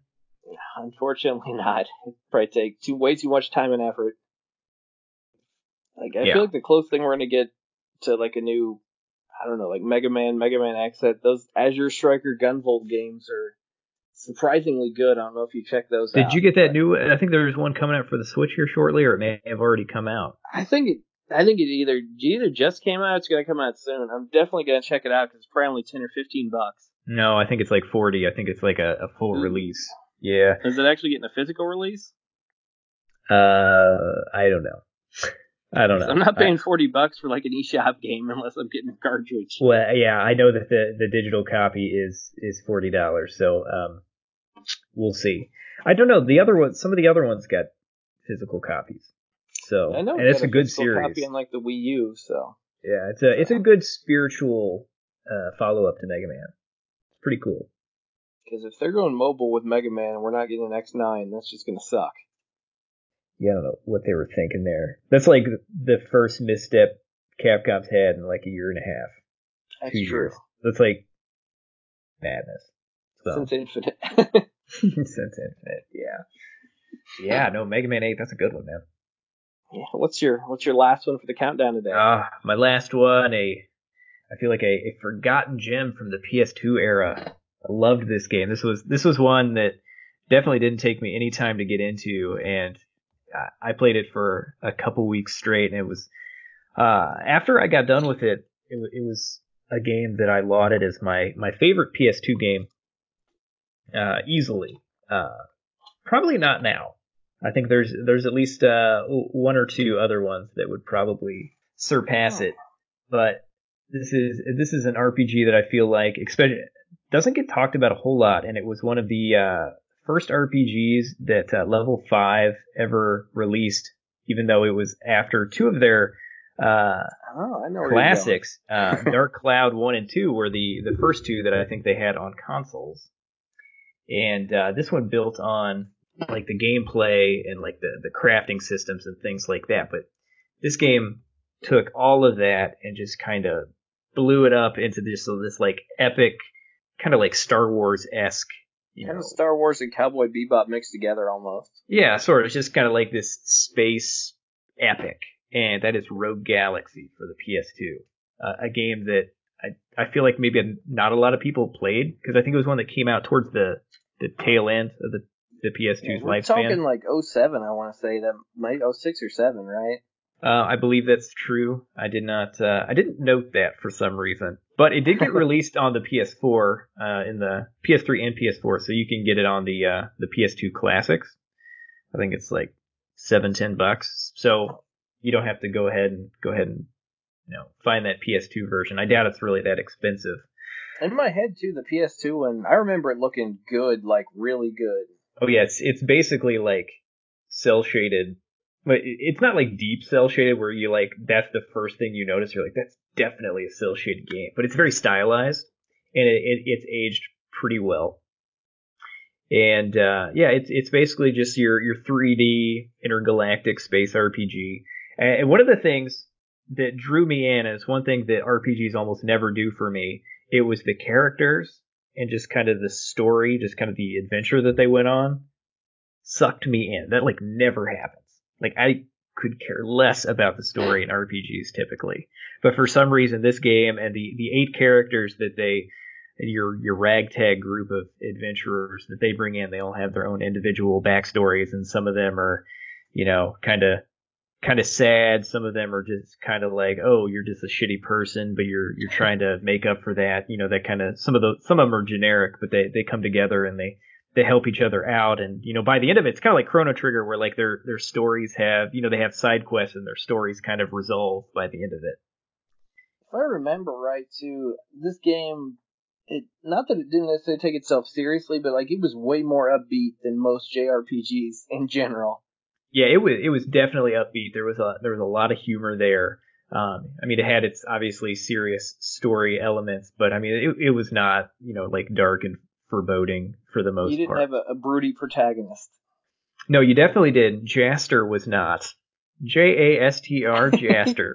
Unfortunately, not. It'd probably take too way too much time and effort. Like I yeah. feel like the closest thing we're gonna get to like a new, I don't know, like Mega Man, Mega Man X, that those Azure Striker Gunvolt games are surprisingly good. I don't know if you check those Did out. you get that new? I think there's one coming out for the Switch here shortly, or it may have already come out. I think it. I think it either either just came out. It's gonna come out soon. I'm definitely gonna check it out because it's probably only ten or fifteen bucks. No, I think it's like forty. I think it's like a, a full Ooh. release. Yeah. Is it actually getting a physical release? Uh, I don't know. I don't know. I'm not paying forty bucks for like an eShop game unless I'm getting a cartridge. Well, yeah, I know that the the digital copy is is forty dollars, so um, we'll see. I don't know. The other ones, some of the other ones got physical copies. So I know, and it's a, a good series. Copy on like the Wii U, so yeah, it's a it's a good spiritual uh, follow up to Mega Man. It's pretty cool. Because if they're going mobile with Mega Man and we're not getting an X9, that's just gonna suck yeah, I don't know what they were thinking there. That's like the first misstep Capcom's had in like a year and a half. That's two true. Years. That's like madness. So. Since Infinite. Since Infinite, yeah. Yeah, no, Mega Man 8, that's a good one, man. Yeah, what's your what's your last one for the countdown today? Ah, uh, my last one, a I feel like a, a forgotten gem from the PS2 era. I loved this game. This was this was one that definitely didn't take me any time to get into, and I played it for a couple weeks straight, and it was uh, after I got done with it, it, it, was a game that I lauded as my my favorite PS2 game, uh, easily. Uh, probably not now. I think there's there's at least uh, one or two other ones that would probably surpass oh. it, but this is this is an RPG that I feel like especially doesn't get talked about a whole lot, and it was one of the uh, first RPGs that uh, Level 5 ever released, even though it was after two of their uh, oh, classics. uh, Dark Cloud 1 and 2 were the, the first two that I think they had on consoles. And uh, this one built on like the gameplay and like the, the crafting systems and things like that. But this game took all of that and just kind of blew it up into this, this like epic, kind of like Star Wars esque you kind know, of Star Wars and Cowboy Bebop mixed together almost. Yeah, sort of. It's just kind of like this space epic, and that is Rogue Galaxy for the PS2. Uh, a game that I, I feel like maybe not a lot of people played because I think it was one that came out towards the, the tail end of the, the PS2's yeah, we're lifespan. talking like 07, I want to say that might 06 or 7, right? Uh, I believe that's true. I did not. Uh, I didn't note that for some reason, but it did get released on the PS4, uh, in the PS3 and PS4, so you can get it on the uh, the PS2 classics. I think it's like seven, ten bucks. So you don't have to go ahead and go ahead and you know find that PS2 version. I doubt it's really that expensive. In my head too, the PS2 one, I remember it looking good, like really good. Oh yeah, it's it's basically like cell shaded but it's not like deep cell shaded where you like that's the first thing you notice. You're like that's definitely a cell shaded game, but it's very stylized and it, it, it's aged pretty well. And uh, yeah, it's it's basically just your your 3D intergalactic space RPG. And one of the things that drew me in, it's one thing that RPGs almost never do for me, it was the characters and just kind of the story, just kind of the adventure that they went on, sucked me in. That like never happens. Like I could care less about the story in RPGs typically, but for some reason this game and the the eight characters that they your your ragtag group of adventurers that they bring in, they all have their own individual backstories, and some of them are, you know, kind of kind of sad. Some of them are just kind of like, oh, you're just a shitty person, but you're you're trying to make up for that. You know, that kind of some of the some of them are generic, but they they come together and they they help each other out. And you know by the end of it it's kind of like chrono trigger where like their their stories have you know they have side quests and their stories kind of resolve by the end of it. If i remember right too this game it not that it didn't necessarily take itself seriously but like it was way more upbeat than most jrpgs in general. Yeah it was it was definitely upbeat. There was a there was a lot of humor there. Um, I mean, it had its obviously serious story elements, but I mean, it, it was not, you know, like dark and foreboding for the most part. You didn't part. have a, a broody protagonist. No, you definitely did. Jaster was not. J A S T R Jaster.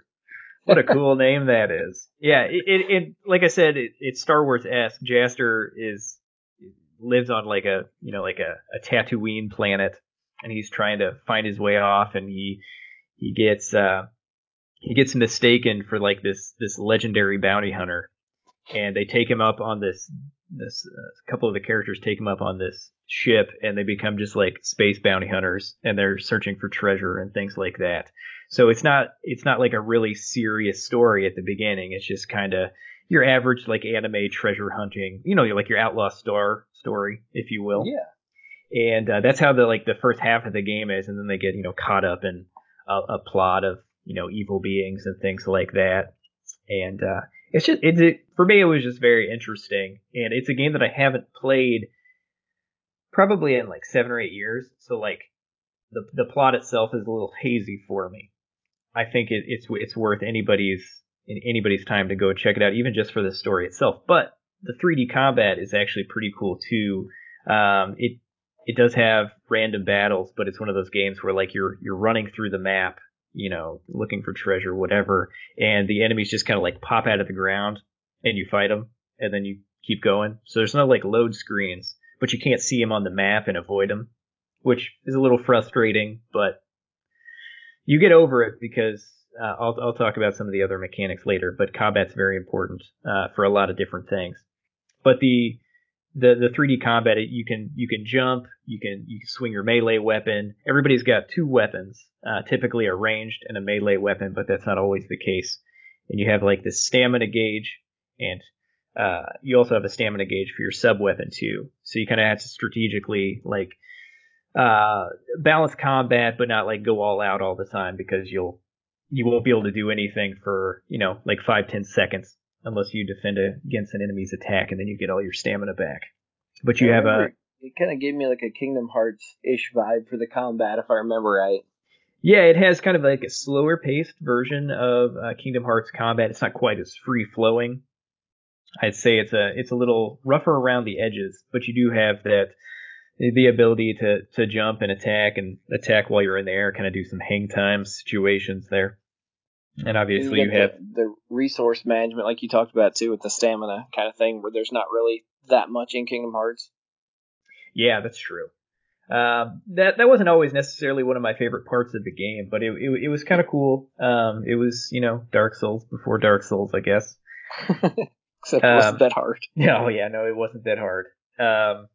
what a cool name that is. Yeah, it, it, it like I said, it, it's Star Wars esque. Jaster is lives on like a you know like a, a Tatooine planet, and he's trying to find his way off, and he he gets uh he gets mistaken for like this this legendary bounty hunter, and they take him up on this this uh, a couple of the characters take him up on this ship and they become just like space bounty hunters and they're searching for treasure and things like that. So it's not it's not like a really serious story at the beginning. It's just kind of your average like anime treasure hunting, you know, like your outlaw star story, if you will. Yeah. And uh, that's how the like the first half of the game is, and then they get you know caught up in a, a plot of you know evil beings and things like that. And uh, it's just it's it, for me it was just very interesting, and it's a game that I haven't played probably in like seven or eight years. So like the the plot itself is a little hazy for me. I think it, it's it's worth anybody's in anybody's time to go check it out, even just for the story itself. But the 3D combat is actually pretty cool too. Um, it it does have random battles, but it's one of those games where like you're you're running through the map you know, looking for treasure, whatever, and the enemies just kind of like pop out of the ground and you fight them and then you keep going. So there's no like load screens, but you can't see them on the map and avoid them, which is a little frustrating, but you get over it because uh, I'll, I'll talk about some of the other mechanics later, but combat's very important uh, for a lot of different things. But the the the 3D combat, you can you can jump, you can you can swing your melee weapon. Everybody's got two weapons, uh, typically a ranged and a melee weapon, but that's not always the case. And you have like this stamina gauge, and uh, you also have a stamina gauge for your sub weapon too. So you kind of have to strategically like uh, balance combat, but not like go all out all the time because you'll you won't be able to do anything for you know like five ten seconds unless you defend against an enemy's attack, and then you get all your stamina back. But you have a. It kind of gave me like a Kingdom Hearts ish vibe for the combat, if I remember right. Yeah, it has kind of like a slower paced version of uh, Kingdom Hearts combat. It's not quite as free flowing. I'd say it's a it's a little rougher around the edges, but you do have that the ability to to jump and attack and attack while you're in the air, kind of do some hang time situations there. And obviously, you, you have the, the, resource management, like you talked about too, with the stamina kind of thing, where there's not really that much in Kingdom Hearts. Yeah, that's true. Um, that that wasn't always necessarily one of my favorite parts of the game, but it it, it was kind of cool. Um, it was you know Dark Souls before Dark Souls, I guess. Except it wasn't um, that hard. Yeah, oh yeah, no, it wasn't that hard. Um,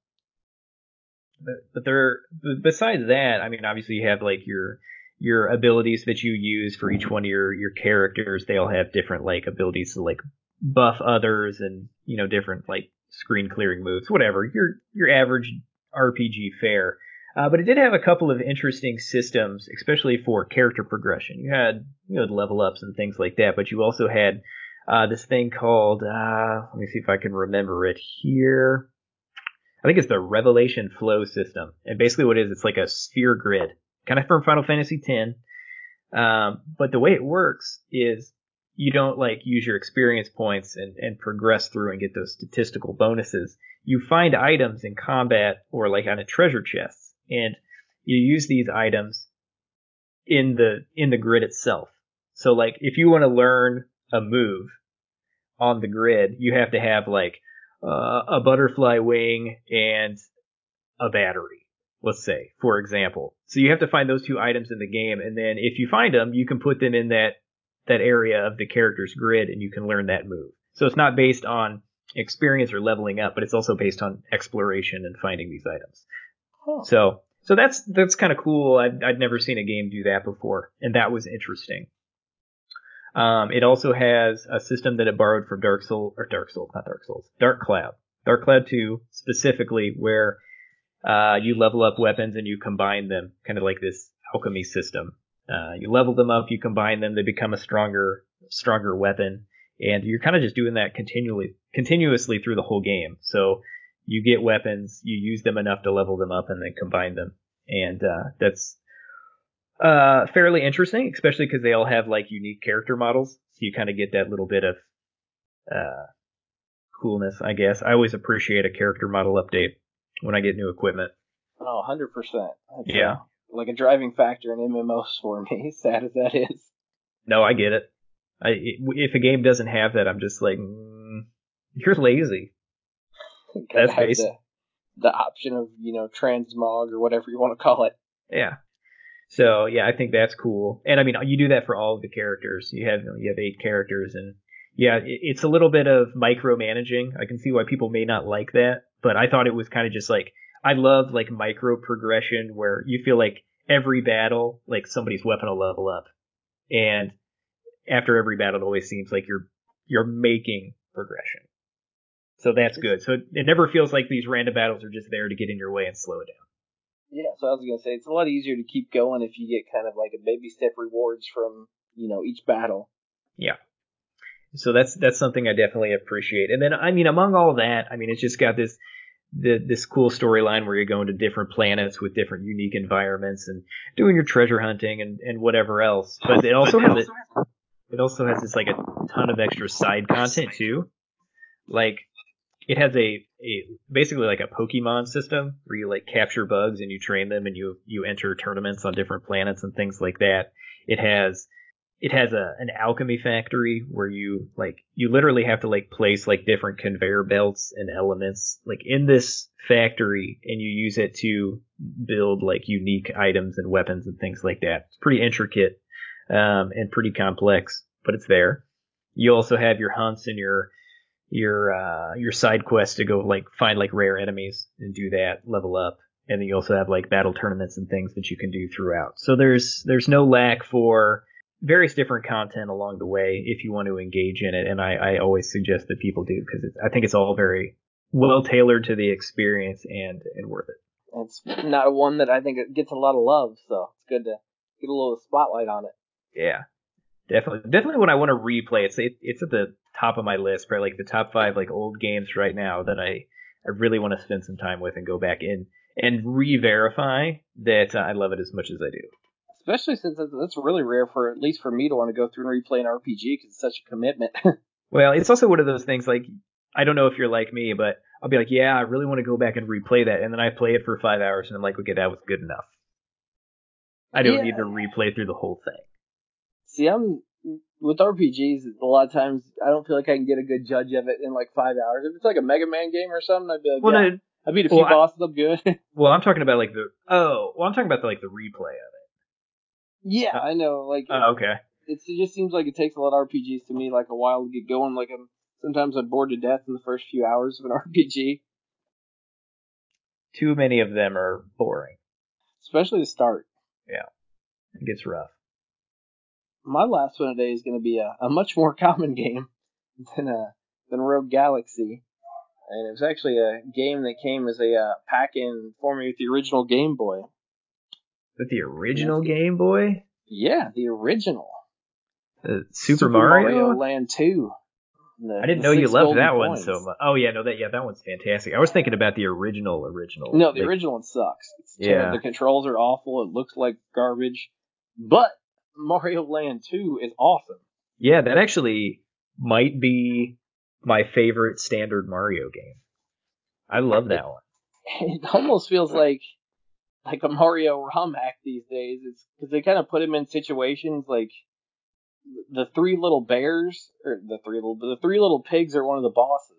but, but there, besides that, I mean, obviously you have like your your abilities that you use for each one of your your characters. They all have different like abilities to like buff others and you know different like screen clearing moves, whatever. Your your average RPG fare. Uh, but it did have a couple of interesting systems, especially for character progression. You had you know level ups and things like that, but you also had uh, this thing called uh, let me see if I can remember it here. I think it's the Revelation Flow system, and basically what it is, it's like a sphere grid, kind of from Final Fantasy X. Um, but the way it works is you don't like use your experience points and, and progress through and get those statistical bonuses. You find items in combat or like on a treasure chest, and you use these items in the in the grid itself. So like if you want to learn a move on the grid, you have to have like uh, a butterfly wing and a battery, let's say, for example. So you have to find those two items in the game, and then if you find them, you can put them in that that area of the character's grid, and you can learn that move. So it's not based on experience or leveling up, but it's also based on exploration and finding these items. Huh. So so that's that's kind of cool. I'd, I'd never seen a game do that before, and that was interesting. Um, it also has a system that it borrowed from Dark Souls or Dark Souls, not Dark Souls, Dark Cloud, Dark Cloud 2 specifically, where uh, you level up weapons and you combine them, kind of like this alchemy system. Uh, you level them up, you combine them, they become a stronger, stronger weapon, and you're kind of just doing that continually, continuously through the whole game. So you get weapons, you use them enough to level them up, and then combine them, and uh, that's uh, fairly interesting, especially because they all have like unique character models. So you kind of get that little bit of uh, coolness, I guess. I always appreciate a character model update when I get new equipment. Oh, 100%. yeah. A, like a driving factor in MMOs for me, sad as that is. No, I get it. I, if a game doesn't have that, I'm just like, mm, you're lazy. That's basic. The, the option of, you know, transmog or whatever you want to call it. Yeah. So yeah, I think that's cool. And I mean, you do that for all of the characters. You have you have eight characters, and yeah, it's a little bit of micromanaging. I can see why people may not like that, but I thought it was kind of just like I love like micro progression where you feel like every battle, like somebody's weapon will level up, and after every battle, it always seems like you're you're making progression. So that's good. So it never feels like these random battles are just there to get in your way and slow it down. Yeah, so I was gonna say it's a lot easier to keep going if you get kind of like a baby step rewards from you know each battle. Yeah. So that's that's something I definitely appreciate. And then I mean among all that, I mean it's just got this the, this cool storyline where you're going to different planets with different unique environments and doing your treasure hunting and, and whatever else. But it also has it, it also has this like a ton of extra side content too. Like it has a, a basically like a Pokemon system where you like capture bugs and you train them and you you enter tournaments on different planets and things like that. It has it has a an alchemy factory where you like you literally have to like place like different conveyor belts and elements like in this factory and you use it to build like unique items and weapons and things like that. It's pretty intricate um, and pretty complex, but it's there. You also have your hunts and your your uh, your side quests to go like find like rare enemies and do that, level up, and then you also have like battle tournaments and things that you can do throughout. So there's there's no lack for various different content along the way if you want to engage in it, and I, I always suggest that people do because I think it's all very well tailored to the experience and and worth it. It's not one that I think it gets a lot of love, so it's good to get a little spotlight on it. Yeah, definitely, definitely. When I want to replay, it's it, it's at the top of my list, probably like the top five like old games right now that I I really want to spend some time with and go back in and re-verify that I love it as much as I do. Especially since that's really rare for at least for me to want to go through and replay an RPG because it's such a commitment. well, it's also one of those things like I don't know if you're like me, but I'll be like, yeah, I really want to go back and replay that, and then I play it for five hours and I'm like, okay, that was good enough. I don't yeah. need to replay through the whole thing. See, I'm with RPGs, a lot of times I don't feel like I can get a good judge of it in like five hours. If it's like a Mega Man game or something, I'd be like, well, yeah, no, I beat a few Well, bosses. I'm good. Well, I'm talking about like the oh, well, I'm talking about the, like the replay of it. Yeah, I know. Like Oh, okay. it's, it just seems like it takes a lot of RPGs to me like a while to get going. Like I'm sometimes I'm bored to death in the first few hours of an RPG, Too many of them are boring. especially to start. Yeah, it gets rough. My last one today is going to be a, a much more common game than a than Rogue Galaxy, and it was actually a game that came as a uh, pack in for me with the original Game Boy. But the original Game Boy, Yeah, the original uh, Super, Mario. Land Two. The- I didn't know you loved that one so much. Oh yeah, no, that yeah, that one's fantastic. I was thinking about the original, original. No, the like- original one sucks. It's Yeah. terrible. The controls are awful. It looks like garbage. But Mario Land 2 is awesome. Yeah, that actually might be my favorite standard Mario game. I love that one. It almost feels like like a Mario ROM hack these days. It's because they kind of put him in situations like the three little bears or the three little the three little pigs are one of the bosses.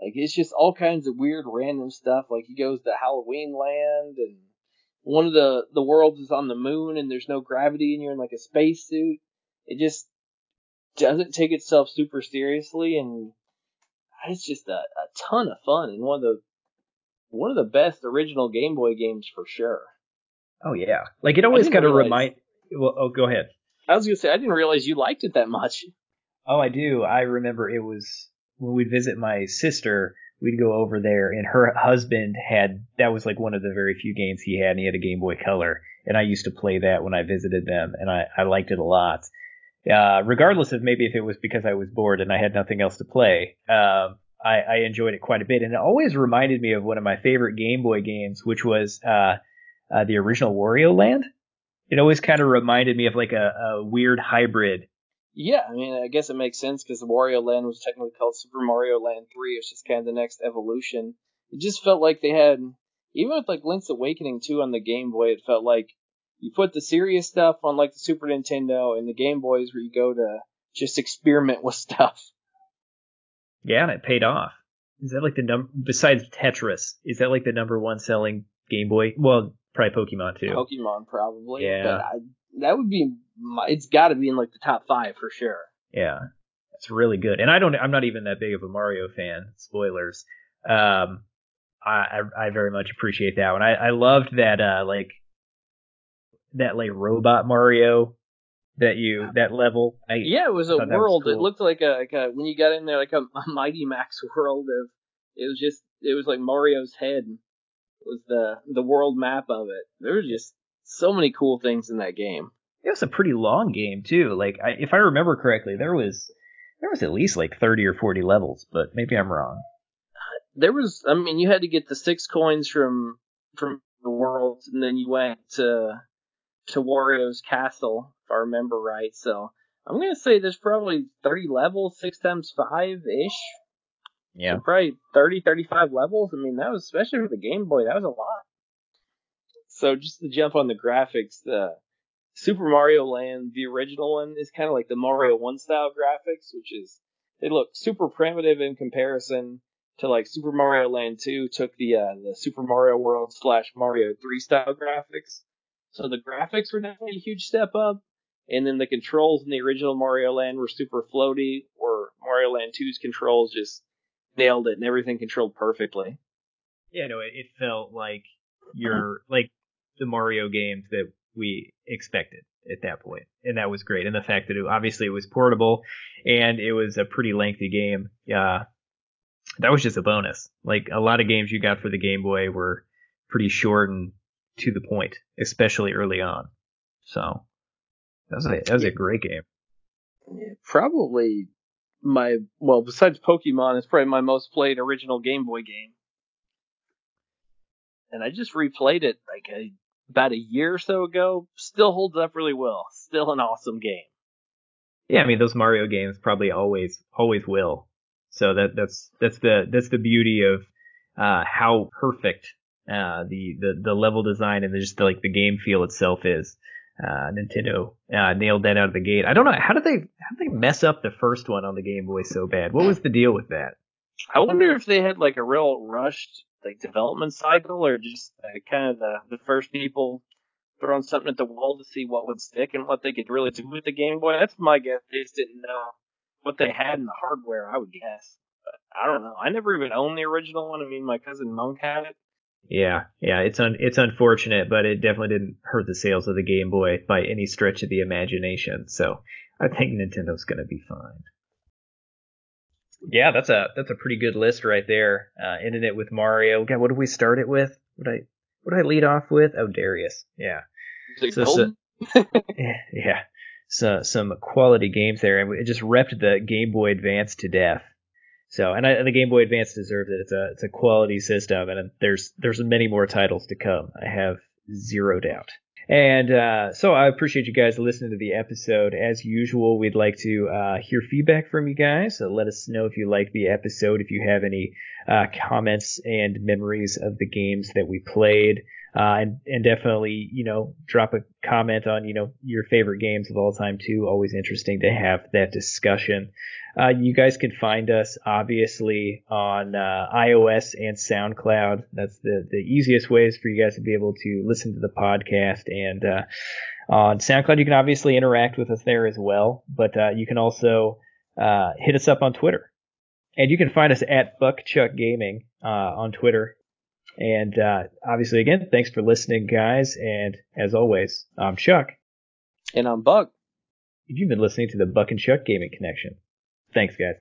Like it's just all kinds of weird random stuff. Like he goes to Halloween Land and one of the the worlds is on the moon and there's no gravity and you're in like a spacesuit. It just doesn't take itself super seriously and ah, it's just a, a ton of fun and one of the one of the best original Game Boy games for sure. Oh yeah, like it always kind of remind. Well, oh, go ahead. I was gonna say I didn't realize you liked it that much. Oh, I do. I remember it was when we'd visit my sister. We'd go over there, and her husband had that was like one of the very few games he had, and he had a Game Boy Color, and I used to play that when I visited them, and I, I liked it a lot. Uh, regardless of maybe if it was because I was bored and I had nothing else to play, um, I, I enjoyed it quite a bit, and it always reminded me of one of my favorite Game Boy games, which was uh, uh, the original Wario Land. It always kind of reminded me of like a, a weird hybrid Yeah, I mean I guess it makes sense because Wario Land was technically called Super Mario Land Three. It's just kind of the next evolution. It just felt like they had even with like Link's Awakening 2 on the Game Boy, it felt like you put the serious stuff on like the Super Nintendo and the Game Boys where you go to just experiment with stuff. Yeah, and it paid off. Is that like the number besides Tetris? Is that like the number one selling Game Boy? Well, probably Pokemon too. Pokemon probably. Yeah. But I, that would be my, it's got to be in like the top 5 for sure. Yeah, it's really good. And I don't. I'm not even that big of a Mario fan. Spoilers. Um, I I, I very much appreciate that one. I I loved that uh like that like robot Mario that you that level. I, Yeah, it was a that was world. It looked like a, like a when you got in there like a, a Mighty Max world of it was just it was like Mario's head was the the world map of it. There was just so many cool things in that game. It was a pretty long game too. Like I, if I remember correctly, there was there was at least like 30 or 40 levels, but maybe I'm wrong. There was I mean you had to get the six coins from from the world and then you went to to Wario's castle if I remember right. So I'm gonna say there's probably 30 levels, six times five ish. Yeah. So probably 30, 35 levels. I mean, that was, especially for the Game Boy, that was a lot. So just to jump on the graphics, the Super Mario Land, the original one, is kind of like the Mario 1 style graphics, which is, they look super primitive in comparison to like Super Mario Land 2 took the, uh, the Super Mario World slash Mario 3 style graphics. So the graphics were definitely a huge step up. And then the controls in the original Mario Land were super floaty, or Mario Land 2's controls just nailed it and everything controlled perfectly. Yeah, no, it, it felt like your like the Mario games that we expected at that point, and that was great. And the fact that it, obviously it was portable and it was a pretty lengthy game, yeah, that was just a bonus. Like a lot of games you got for the Game Boy were pretty short and to the point, especially early on. So that was a that was a great game. Probably my well, besides Pokemon, it's probably my most played original Game Boy game. And I just replayed it like a, about a year or so ago. Still holds up really well. Still an awesome game. Yeah, I mean those Mario games probably always always will. So that that's that's the that's the beauty of uh, how perfect uh, the, the the level design and just the, like the game feel itself is. Uh, Nintendo uh, nailed that out of the gate. I don't know how did they how did they mess up the first one on the Game Boy so bad? What was the deal with that? I wonder if they had like a real rushed like development cycle, or just uh, kind of the the first people throwing something at the wall to see what would stick and what they could really do with the Game Boy? That's my guess. They just didn't know what they had in the hardware. I would guess. I don't know. I never even owned the original one. I mean, my cousin Monk had it. Yeah, yeah, it's un- it's unfortunate, but it definitely didn't hurt the sales of the Game Boy by any stretch of the imagination. So I think Nintendo's going to be fine. Yeah, that's a that's a pretty good list right there. Uh, ending it with Mario. God, what did we start it with? What I what I lead off with? Oh, Darius. Yeah. So, so, yeah, yeah. So some quality games there, and it just repped the Game Boy Advance to death. So, and I, the Game Boy Advance deserves it. It's a it's a quality system, and there's there's many more titles to come. I have zero doubt. And uh, so I appreciate you guys listening to the episode. As usual, we'd like to uh, hear feedback from you guys. So let us know if you like the episode, if you have any uh, comments and memories of the games that we played. Uh, and, and definitely, you know, drop a comment on, you know, your favorite games of all time too. Always interesting to have that discussion. Uh, you guys can find us obviously on uh, iOS and SoundCloud. That's the, the easiest ways for you guys to be able to listen to the podcast. And uh, on SoundCloud, you can obviously interact with us there as well. But uh, you can also uh, hit us up on Twitter. And you can find us at Buckchuck Gaming uh, on Twitter. And uh, obviously, again, thanks for listening, guys. And as always, I'm Chuck. And I'm Buck. You've been listening to the Buck and Chuck Gaming Connection. Thanks, guys.